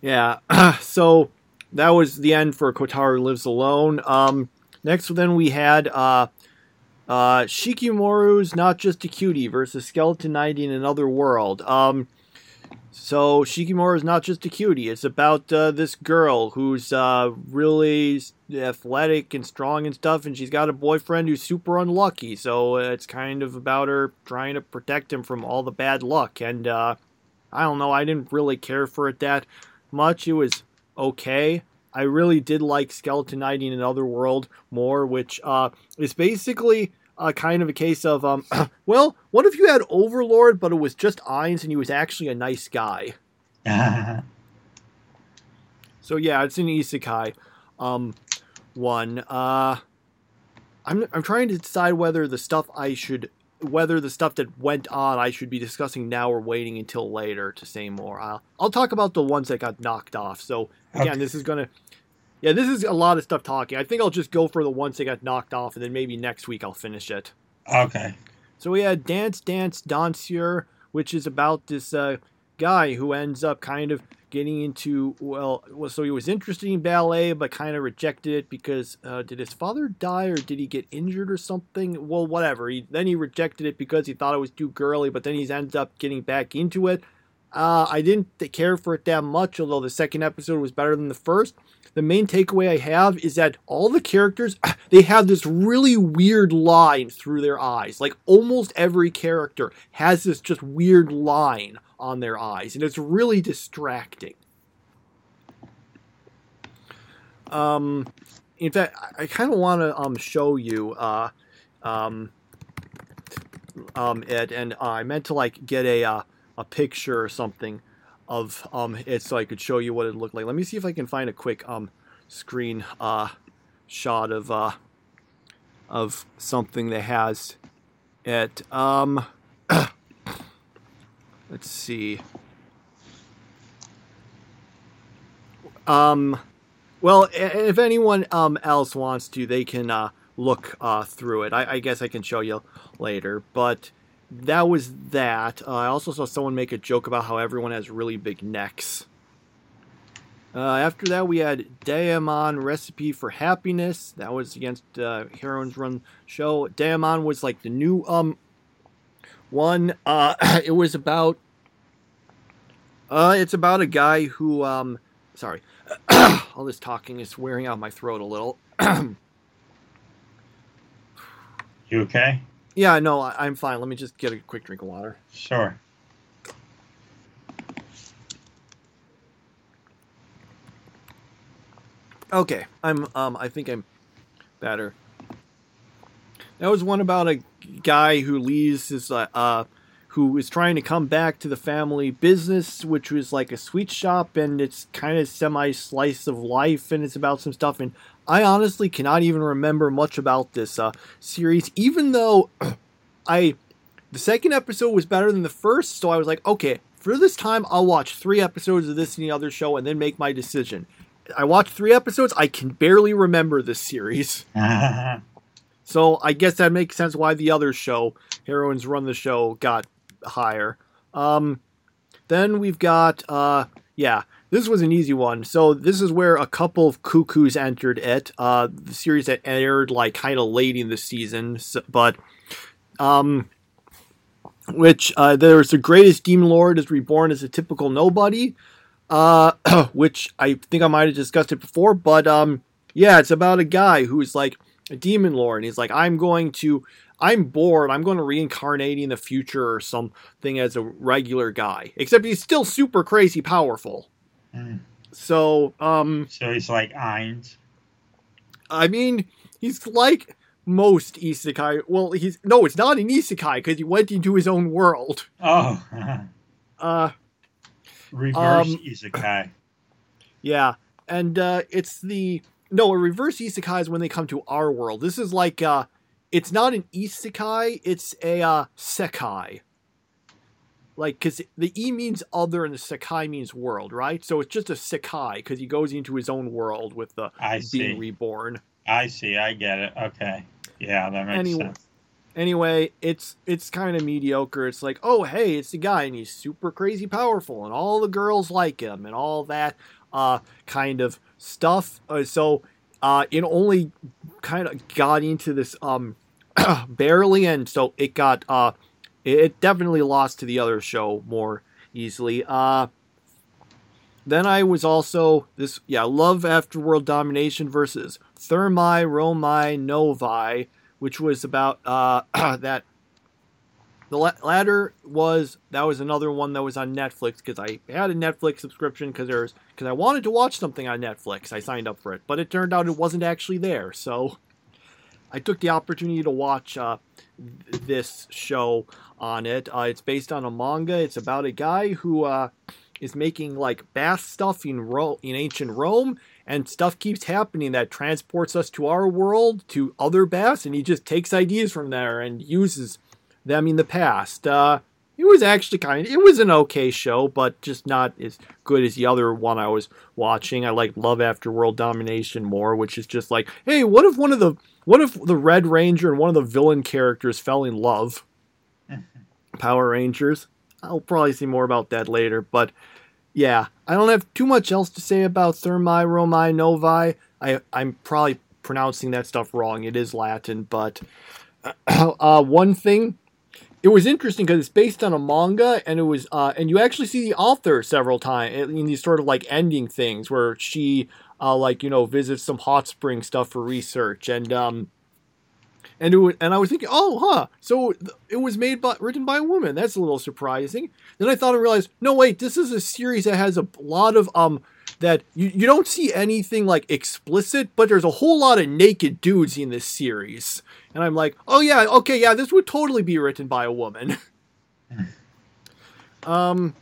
[SPEAKER 1] Yeah. *clears throat* so that was the end for Kotaro Lives Alone. Um, next, then we had uh, uh, Shikimori's not just a cutie versus Skeleton Knight in another world. Um, so Shikimori is not just a cutie. It's about uh, this girl who's uh, really athletic and strong and stuff, and she's got a boyfriend who's super unlucky. So it's kind of about her trying to protect him from all the bad luck. And uh, I don't know. I didn't really care for it that much. It was okay. I really did like Skeleton Knight in Another World more, which uh, is basically uh, kind of a case of, um, *clears throat* well, what if you had Overlord, but it was just Ainz and he was actually a nice guy? *laughs* so yeah, it's an isekai um, one. Uh, I'm I'm trying to decide whether the stuff I should whether the stuff that went on I should be discussing now or waiting until later to say more. I'll, I'll talk about the ones that got knocked off. So again, okay. this is gonna, yeah, this is a lot of stuff talking. I think I'll just go for the ones that got knocked off, and then maybe next week I'll finish it.
[SPEAKER 2] Okay.
[SPEAKER 1] So we had Dance Dance Danseur, which is about this uh, guy who ends up kind of getting into well, so he was interested in ballet but kind of rejected it because uh, did his father die or did he get injured or something well whatever he then he rejected it because he thought it was too girly but then he's ended up getting back into it uh, i didn't care for it that much although the second episode was better than the first the main takeaway i have is that all the characters *clears throat* they have this really weird line through their eyes like almost every character has this just weird line on their eyes, and it's really distracting. Um, in fact, I, kind of want to um show you uh, um, um it, and uh, I meant to like get a uh, a picture or something of um it so I could show you what it looked like. Let me see if I can find a quick um screen uh shot of uh of something that has it um *coughs* Let's see. Um, well, if anyone um, else wants to, they can uh, look uh, through it. I, I, guess I can show you later. But that was that. Uh, I also saw someone make a joke about how everyone has really big necks. Uh, after that, we had Deaimon Recipe for Happiness. That was against uh, Heroines Run show. Deaimon was like the new um one. Uh, *clears throat* it was about. Uh, it's about a guy who um, sorry, *clears throat* all this talking is wearing out my throat a little. *clears throat*
[SPEAKER 2] you okay?
[SPEAKER 1] Yeah, no, I, I'm fine. Let me just get a quick drink of water.
[SPEAKER 2] Sure.
[SPEAKER 1] Okay, I'm um I think I'm better. That was one about a guy who leaves his uh, uh, who is trying to come back to the family business, which was like a sweet shop, and it's kind of semi slice of life, and it's about some stuff. And I honestly cannot even remember much about this uh, series, even though *clears throat* I the second episode was better than the first, so I was like, okay, for this time, I'll watch three episodes of this and the other show, and then make my decision. I watched three episodes. I can barely remember this series. *laughs* So I guess that makes sense why the other show, Heroines Run the Show, got higher. Um, then we've got, uh, yeah, this was an easy one. So this is where a couple of cuckoos entered it. Uh, the series that aired like kind of late in the season, but um, which uh, there's the greatest demon lord is reborn as a typical nobody. Uh, *clears throat* which I think I might have discussed it before, but um, yeah, it's about a guy who's like a demon lord, and he's like, I'm going to, I'm bored. I'm going to reincarnate in the future or something as a regular guy. Except he's still super crazy powerful. Mm. So, um,
[SPEAKER 2] so he's like Ainz.
[SPEAKER 1] I mean, he's like most isekai. Well, he's no, it's not an isekai because he went into his own world.
[SPEAKER 2] Oh, *laughs*
[SPEAKER 1] uh,
[SPEAKER 2] reverse um, isekai. *clears throat*
[SPEAKER 1] Yeah, and uh, it's the no, a reverse isekai is when they come to our world. This is like uh it's not an isekai, it's a uh, sekai. Like, because the e means other and the sekai means world, right? So it's just a sekai because he goes into his own world with the
[SPEAKER 2] I
[SPEAKER 1] being see. reborn.
[SPEAKER 2] I see. I get it. Okay. Yeah, that makes
[SPEAKER 1] anyway,
[SPEAKER 2] sense.
[SPEAKER 1] Anyway, it's it's kind of mediocre. It's like, oh hey, it's the guy and he's super crazy powerful and all the girls like him and all that uh, kind of stuff. Uh, so uh, it only kind of got into this um, *clears throat* barely, and so it got uh, it definitely lost to the other show more easily. Uh, then I was also this yeah Love After World Domination versus Thermae Romae Novae, which was about uh, *clears throat* that. The latter was that was another one that was on Netflix because I had a Netflix subscription because there's because I wanted to watch something on Netflix. I signed up for it, but it turned out it wasn't actually there. So I took the opportunity to watch uh, this show on it. Uh, it's based on a manga. It's about a guy who uh, is making like bath stuff in Ro- in ancient Rome, and stuff keeps happening that transports us to our world to other baths, and he just takes ideas from there and uses them in the past. Uh, it was actually kind of, it was an okay show, but just not as good as the other one I was watching. I like Love After World Domination more, which is just like, hey, what if one of the what if the Red Ranger and one of the villain characters fell in love? *laughs* Power Rangers. I'll probably see more about that later, but yeah, I don't have too much else to say about Thermae Romae Novae. I I'm probably pronouncing that stuff wrong. It is Latin, but *clears throat* uh, one thing it was interesting because it's based on a manga and it was uh, and you actually see the author several times in these sort of like ending things where she uh, like you know visits some hot spring stuff for research and um and it and I was thinking oh huh so it was made by written by a woman. That's a little surprising. Then I thought I realized no wait this is a series that has a lot of um that you, you don't see anything like explicit, but there's a whole lot of naked dudes in this series. And I'm like, oh yeah, okay, yeah, this would totally be written by a woman. *laughs* um,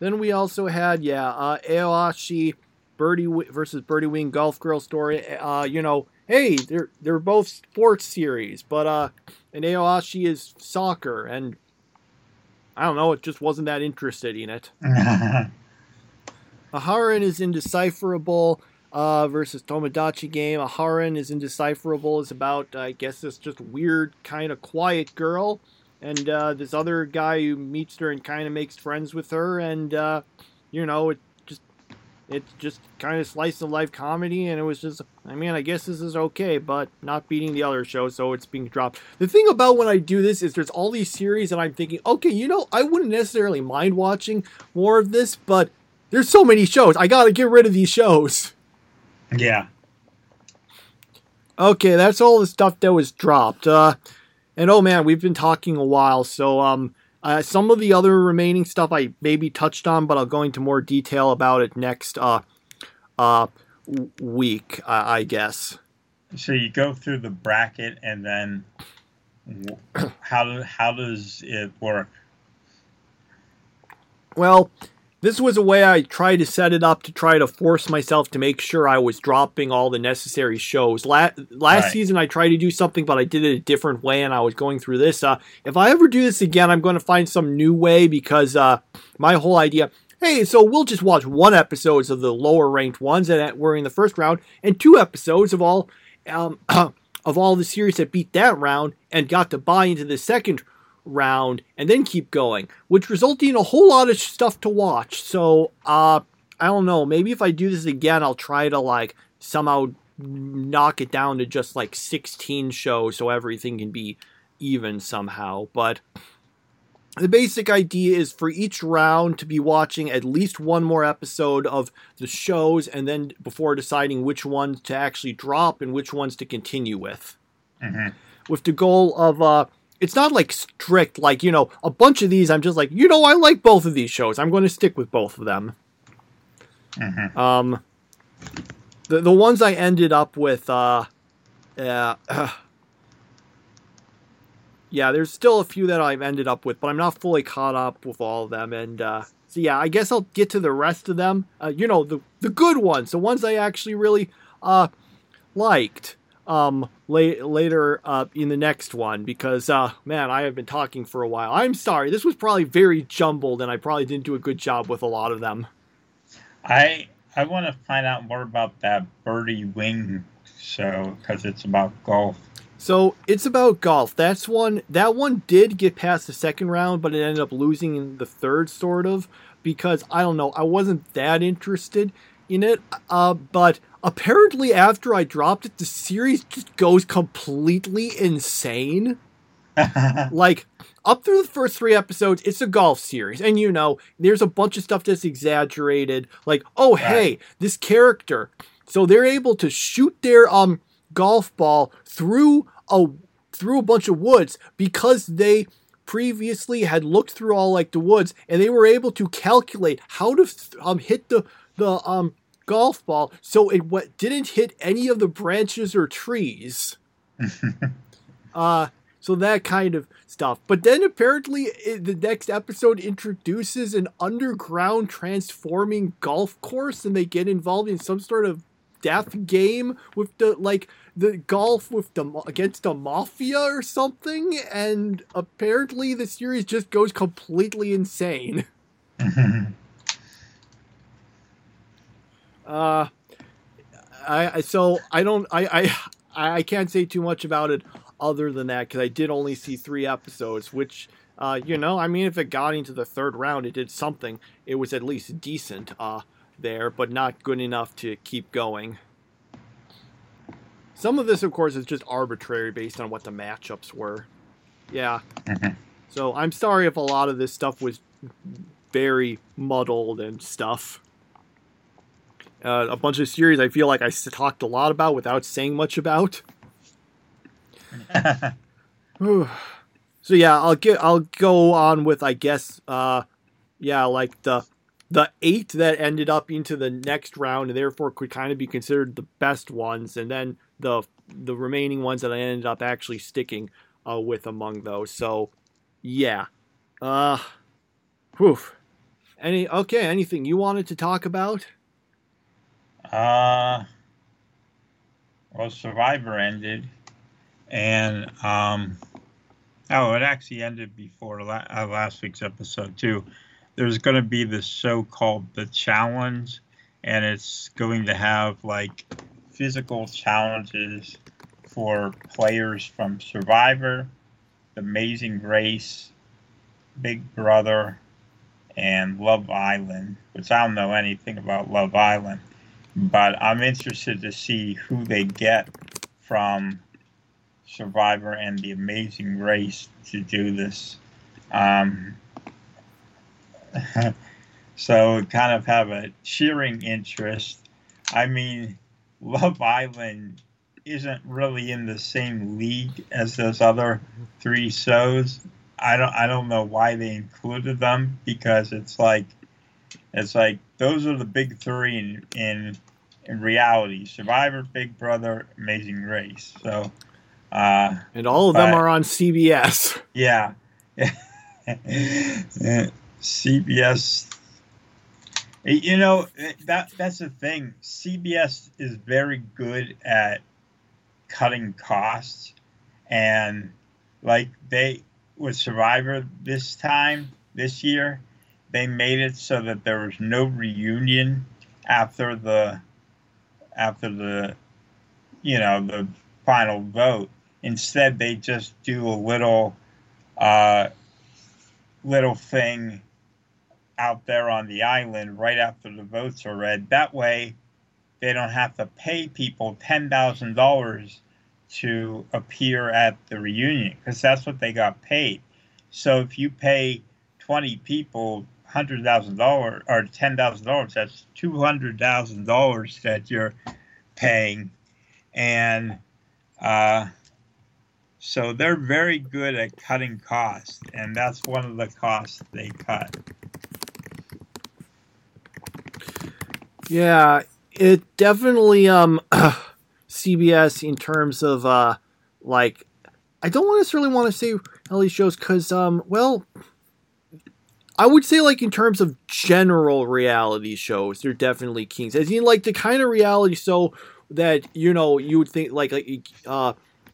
[SPEAKER 1] then we also had, yeah, uh, Aoashi Birdie versus Birdie Wing Golf Girl story. Uh, you know, hey, they're they're both sports series, but uh, and Aoashi is soccer, and I don't know, it just wasn't that interested in it. *laughs* Aharen is indecipherable uh, versus Tomodachi game. Aharen is indecipherable. is about, I guess, this just weird, kind of quiet girl. And uh, this other guy who meets her and kind of makes friends with her. And, uh, you know, it just, it's just kind of slice of life comedy. And it was just, I mean, I guess this is okay, but not beating the other show, so it's being dropped. The thing about when I do this is there's all these series, and I'm thinking, okay, you know, I wouldn't necessarily mind watching more of this, but there's so many shows. I gotta get rid of these shows.
[SPEAKER 2] Yeah.
[SPEAKER 1] Okay, that's all the stuff that was dropped. Uh, and oh man, we've been talking a while, so um, uh, some of the other remaining stuff I maybe touched on, but I'll go into more detail about it next uh, uh, week, uh, I guess.
[SPEAKER 2] So you go through the bracket, and then *coughs* how how does it work?
[SPEAKER 1] Well, this was a way I tried to set it up to try to force myself to make sure I was dropping all the necessary shows. La- last right. season I tried to do something, but I did it a different way, and I was going through this. Uh, if I ever do this again, I'm going to find some new way because uh, my whole idea. Hey, so we'll just watch one episode of the lower ranked ones that were in the first round, and two episodes of all um, *clears throat* of all the series that beat that round and got to buy into the second round and then keep going, which resulted in a whole lot of stuff to watch. So, uh, I don't know. Maybe if I do this again, I'll try to like somehow knock it down to just like 16 shows so everything can be even somehow. But the basic idea is for each round to be watching at least one more episode of the shows and then before deciding which ones to actually drop and which ones to continue with. Mm-hmm. With the goal of uh, it's not like strict like you know a bunch of these i'm just like you know i like both of these shows. I'm going to stick with both of them. Mm-hmm. um the, the ones i ended up with uh yeah uh, *sighs* yeah there's still a few that i've ended up with but i'm not fully caught up with all of them and uh so yeah i guess i'll get to the rest of them. Uh, you know the the good ones the ones i actually really uh liked um la- later uh, in the next one because uh, man i have been talking for a while. I'm sorry this was probably very jumbled and i probably didn't do a good job with a lot of them.
[SPEAKER 2] I i want to find out more about that birdie wing show because it's about golf.
[SPEAKER 1] So it's about golf. That's one that one did get past the second round but it ended up losing in the third sort of because i don't know i wasn't that interested in it uh, but apparently after I dropped it, the series just goes completely insane. *laughs* like up through the first three episodes, it's a golf series, and you know, there's a bunch of stuff that's exaggerated. Like, oh
[SPEAKER 2] Right.
[SPEAKER 1] hey, this character, so they're able to shoot their um golf ball through a through a bunch of woods because they previously had looked through all like the woods, and they were able to calculate how to um hit the the um golf ball so it what didn't hit any of the branches or trees. *laughs* Uh, so that kind of stuff. But then apparently i the next episode introduces an underground transforming golf course, and they get involved in some sort of death game with the like the golf with the against the mafia or something. And apparently the series just goes completely insane. *laughs* Uh, I I- so I don't I I I can't say too much about it other than that because I did only see three episodes, which uh you know I mean if it got into the third round it did something. It was at least decent uh there, but not good enough to keep going. Some of this, of course, is just arbitrary based on what the matchups were. Yeah.
[SPEAKER 2] Mhm.
[SPEAKER 1] So I'm sorry if a lot of this stuff was very muddled and stuff. Uh, a bunch of series I feel like I talked a lot about without saying much about. *laughs* so yeah, I'll get I'll go on with I guess uh yeah, like the the eight that ended up into the next round and therefore could kind of be considered the best ones and then the the remaining ones that I ended up actually sticking uh, with among those. So yeah. Uh whew. Any okay, anything you wanted to talk about?
[SPEAKER 2] Uh, well, Survivor ended, and um, oh, it actually ended before la- uh, last week's episode too. There's going to be this show called The Challenge, and it's going to have like physical challenges for players from Survivor, The Amazing Race, Big Brother, and Love Island, which I don't know anything about Love Island but I'm interested to see who they get from Survivor and The Amazing Race to do this. Um, *laughs* so kind of have a cheering interest. I mean, Love Island isn't really in the same league as those other three shows. I don't I don't know why they included them because it's like it's like those are the big three in in, in reality: Survivor, Big Brother, Amazing Race. So, uh,
[SPEAKER 1] And all of them are on CBS.
[SPEAKER 2] yeah, *laughs* CBS. You know that that's the thing. CBS is very good at cutting costs, and like they with Survivor this time this year, they made it so that there was no reunion after the after the you know the final vote. Instead, they just do a little uh, little thing out there on the island right after the votes are read. That way, they don't have to pay people ten thousand dollars to appear at the reunion because that's what they got paid. So if you pay twenty people hundred thousand dollars or ten thousand dollars, that's two hundred thousand dollars that you're paying, and uh, so they're very good at cutting costs, and that's one of the costs they cut.
[SPEAKER 1] Yeah, it definitely um *clears throat* CBS in terms of uh like I don't necessarily want to say LA shows because um well I would say like in terms of general reality shows they're definitely kings. As in like the kind of reality show that you know you would think like like uh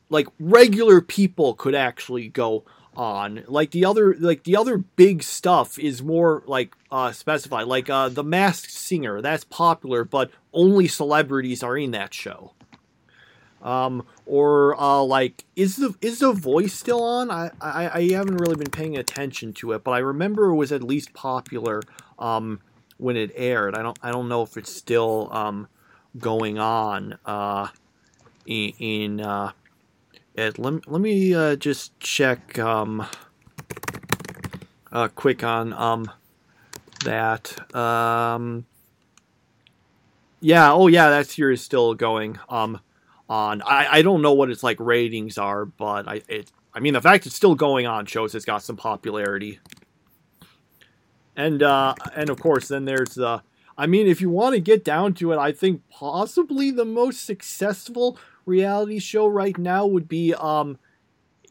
[SPEAKER 1] like regular people could actually go on. Like the other like the other big stuff is more like uh specified. Like uh the masked singer that's popular but only celebrities are in that show um or uh like is the is the voice still on I, I i haven't really been paying attention to it but i remember it was at least popular um when it aired i don't i don't know if it's still um going on uh, in, in uh, it. Let, let me uh, just check um, uh, quick on um, that. Um, yeah, oh yeah, that series is still going um, on. I, I don't know what its like ratings are, but I it I mean the fact it's still going on shows it's got some popularity. And uh, and of course then there's the I mean if you want to get down to it, I think possibly the most successful reality show right now would be um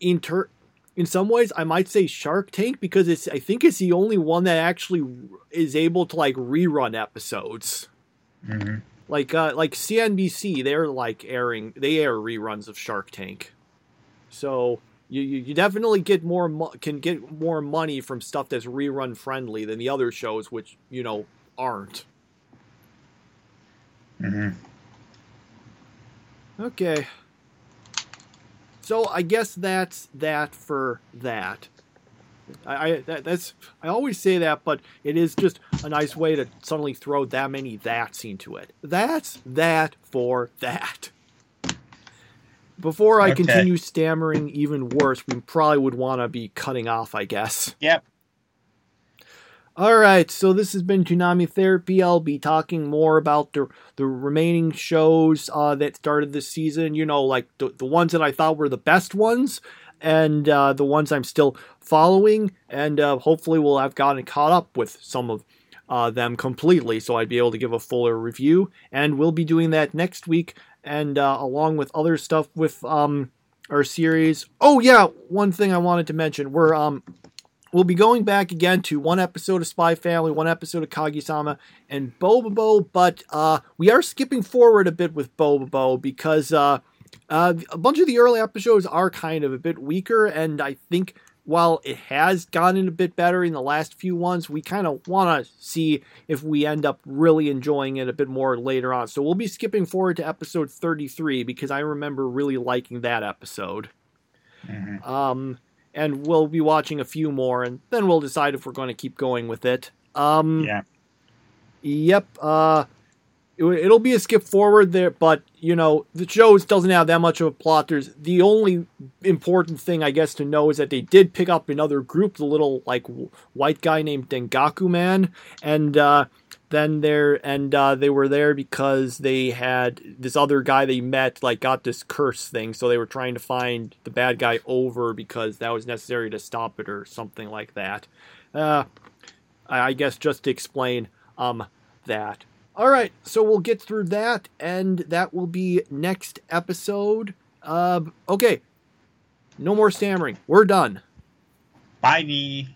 [SPEAKER 1] inter in some ways I might say Shark Tank because it's I think it's the only one that actually is able to like rerun episodes.
[SPEAKER 2] Mm-hmm.
[SPEAKER 1] Like uh, like CNBC, they're like airing they air reruns of Shark Tank, so you you, definitely get more mo- can get more money from stuff that's rerun friendly than the other shows, which you know aren't.
[SPEAKER 2] Mm-hmm.
[SPEAKER 1] Okay. So I guess that's that for that. I, I that, that's I always say that, but it is just a nice way to suddenly throw that many that's into it. That's that for that. Before I
[SPEAKER 2] Okay.
[SPEAKER 1] continue stammering even worse, we probably would want to be cutting off, I guess.
[SPEAKER 2] Yep.
[SPEAKER 1] All right, so this has been Toonami Therapy. I'll be talking more about the the remaining shows uh, that started this season. You know, like the, the ones that I thought were the best ones, and uh, the ones I'm still following. And uh, hopefully, we'll have gotten caught up with some of uh, them completely, so I'd be able to give a fuller review. And we'll be doing that next week, and uh, along with other stuff with um, our series. Oh yeah, one thing I wanted to mention: we're um we'll be going back again to one episode of Spy Family, one episode of Kaguya-sama, and Bobobo, but uh, we are skipping forward a bit with Bobobo because uh, uh, a bunch of the early episodes are kind of a bit weaker, and I think while it has gotten a bit better in the last few ones, we kind of want to see if we end up really enjoying it a bit more later on. So we'll be skipping forward to episode 33 because I remember really liking that episode.
[SPEAKER 2] Mm-hmm.
[SPEAKER 1] Um, and we'll be watching a few more, and then we'll decide if we're going to keep going with it. Um,
[SPEAKER 2] Yeah.
[SPEAKER 1] Yep. Uh, it, it'll be a skip forward there, but you know the show doesn't have that much of a plot. There's the only important thing I guess to know is that they did pick up another group, the little like white guy named Dengaku Man, and uh, then there and uh, they were there because they had this other guy they met like got this curse thing, so they were trying to find the bad guy over because that was necessary to stop it or something like that. Uh, I guess just to explain um that. All right, so we'll get through that, and that will be next episode. Uh, okay, no more stammering. We're done.
[SPEAKER 2] Bye.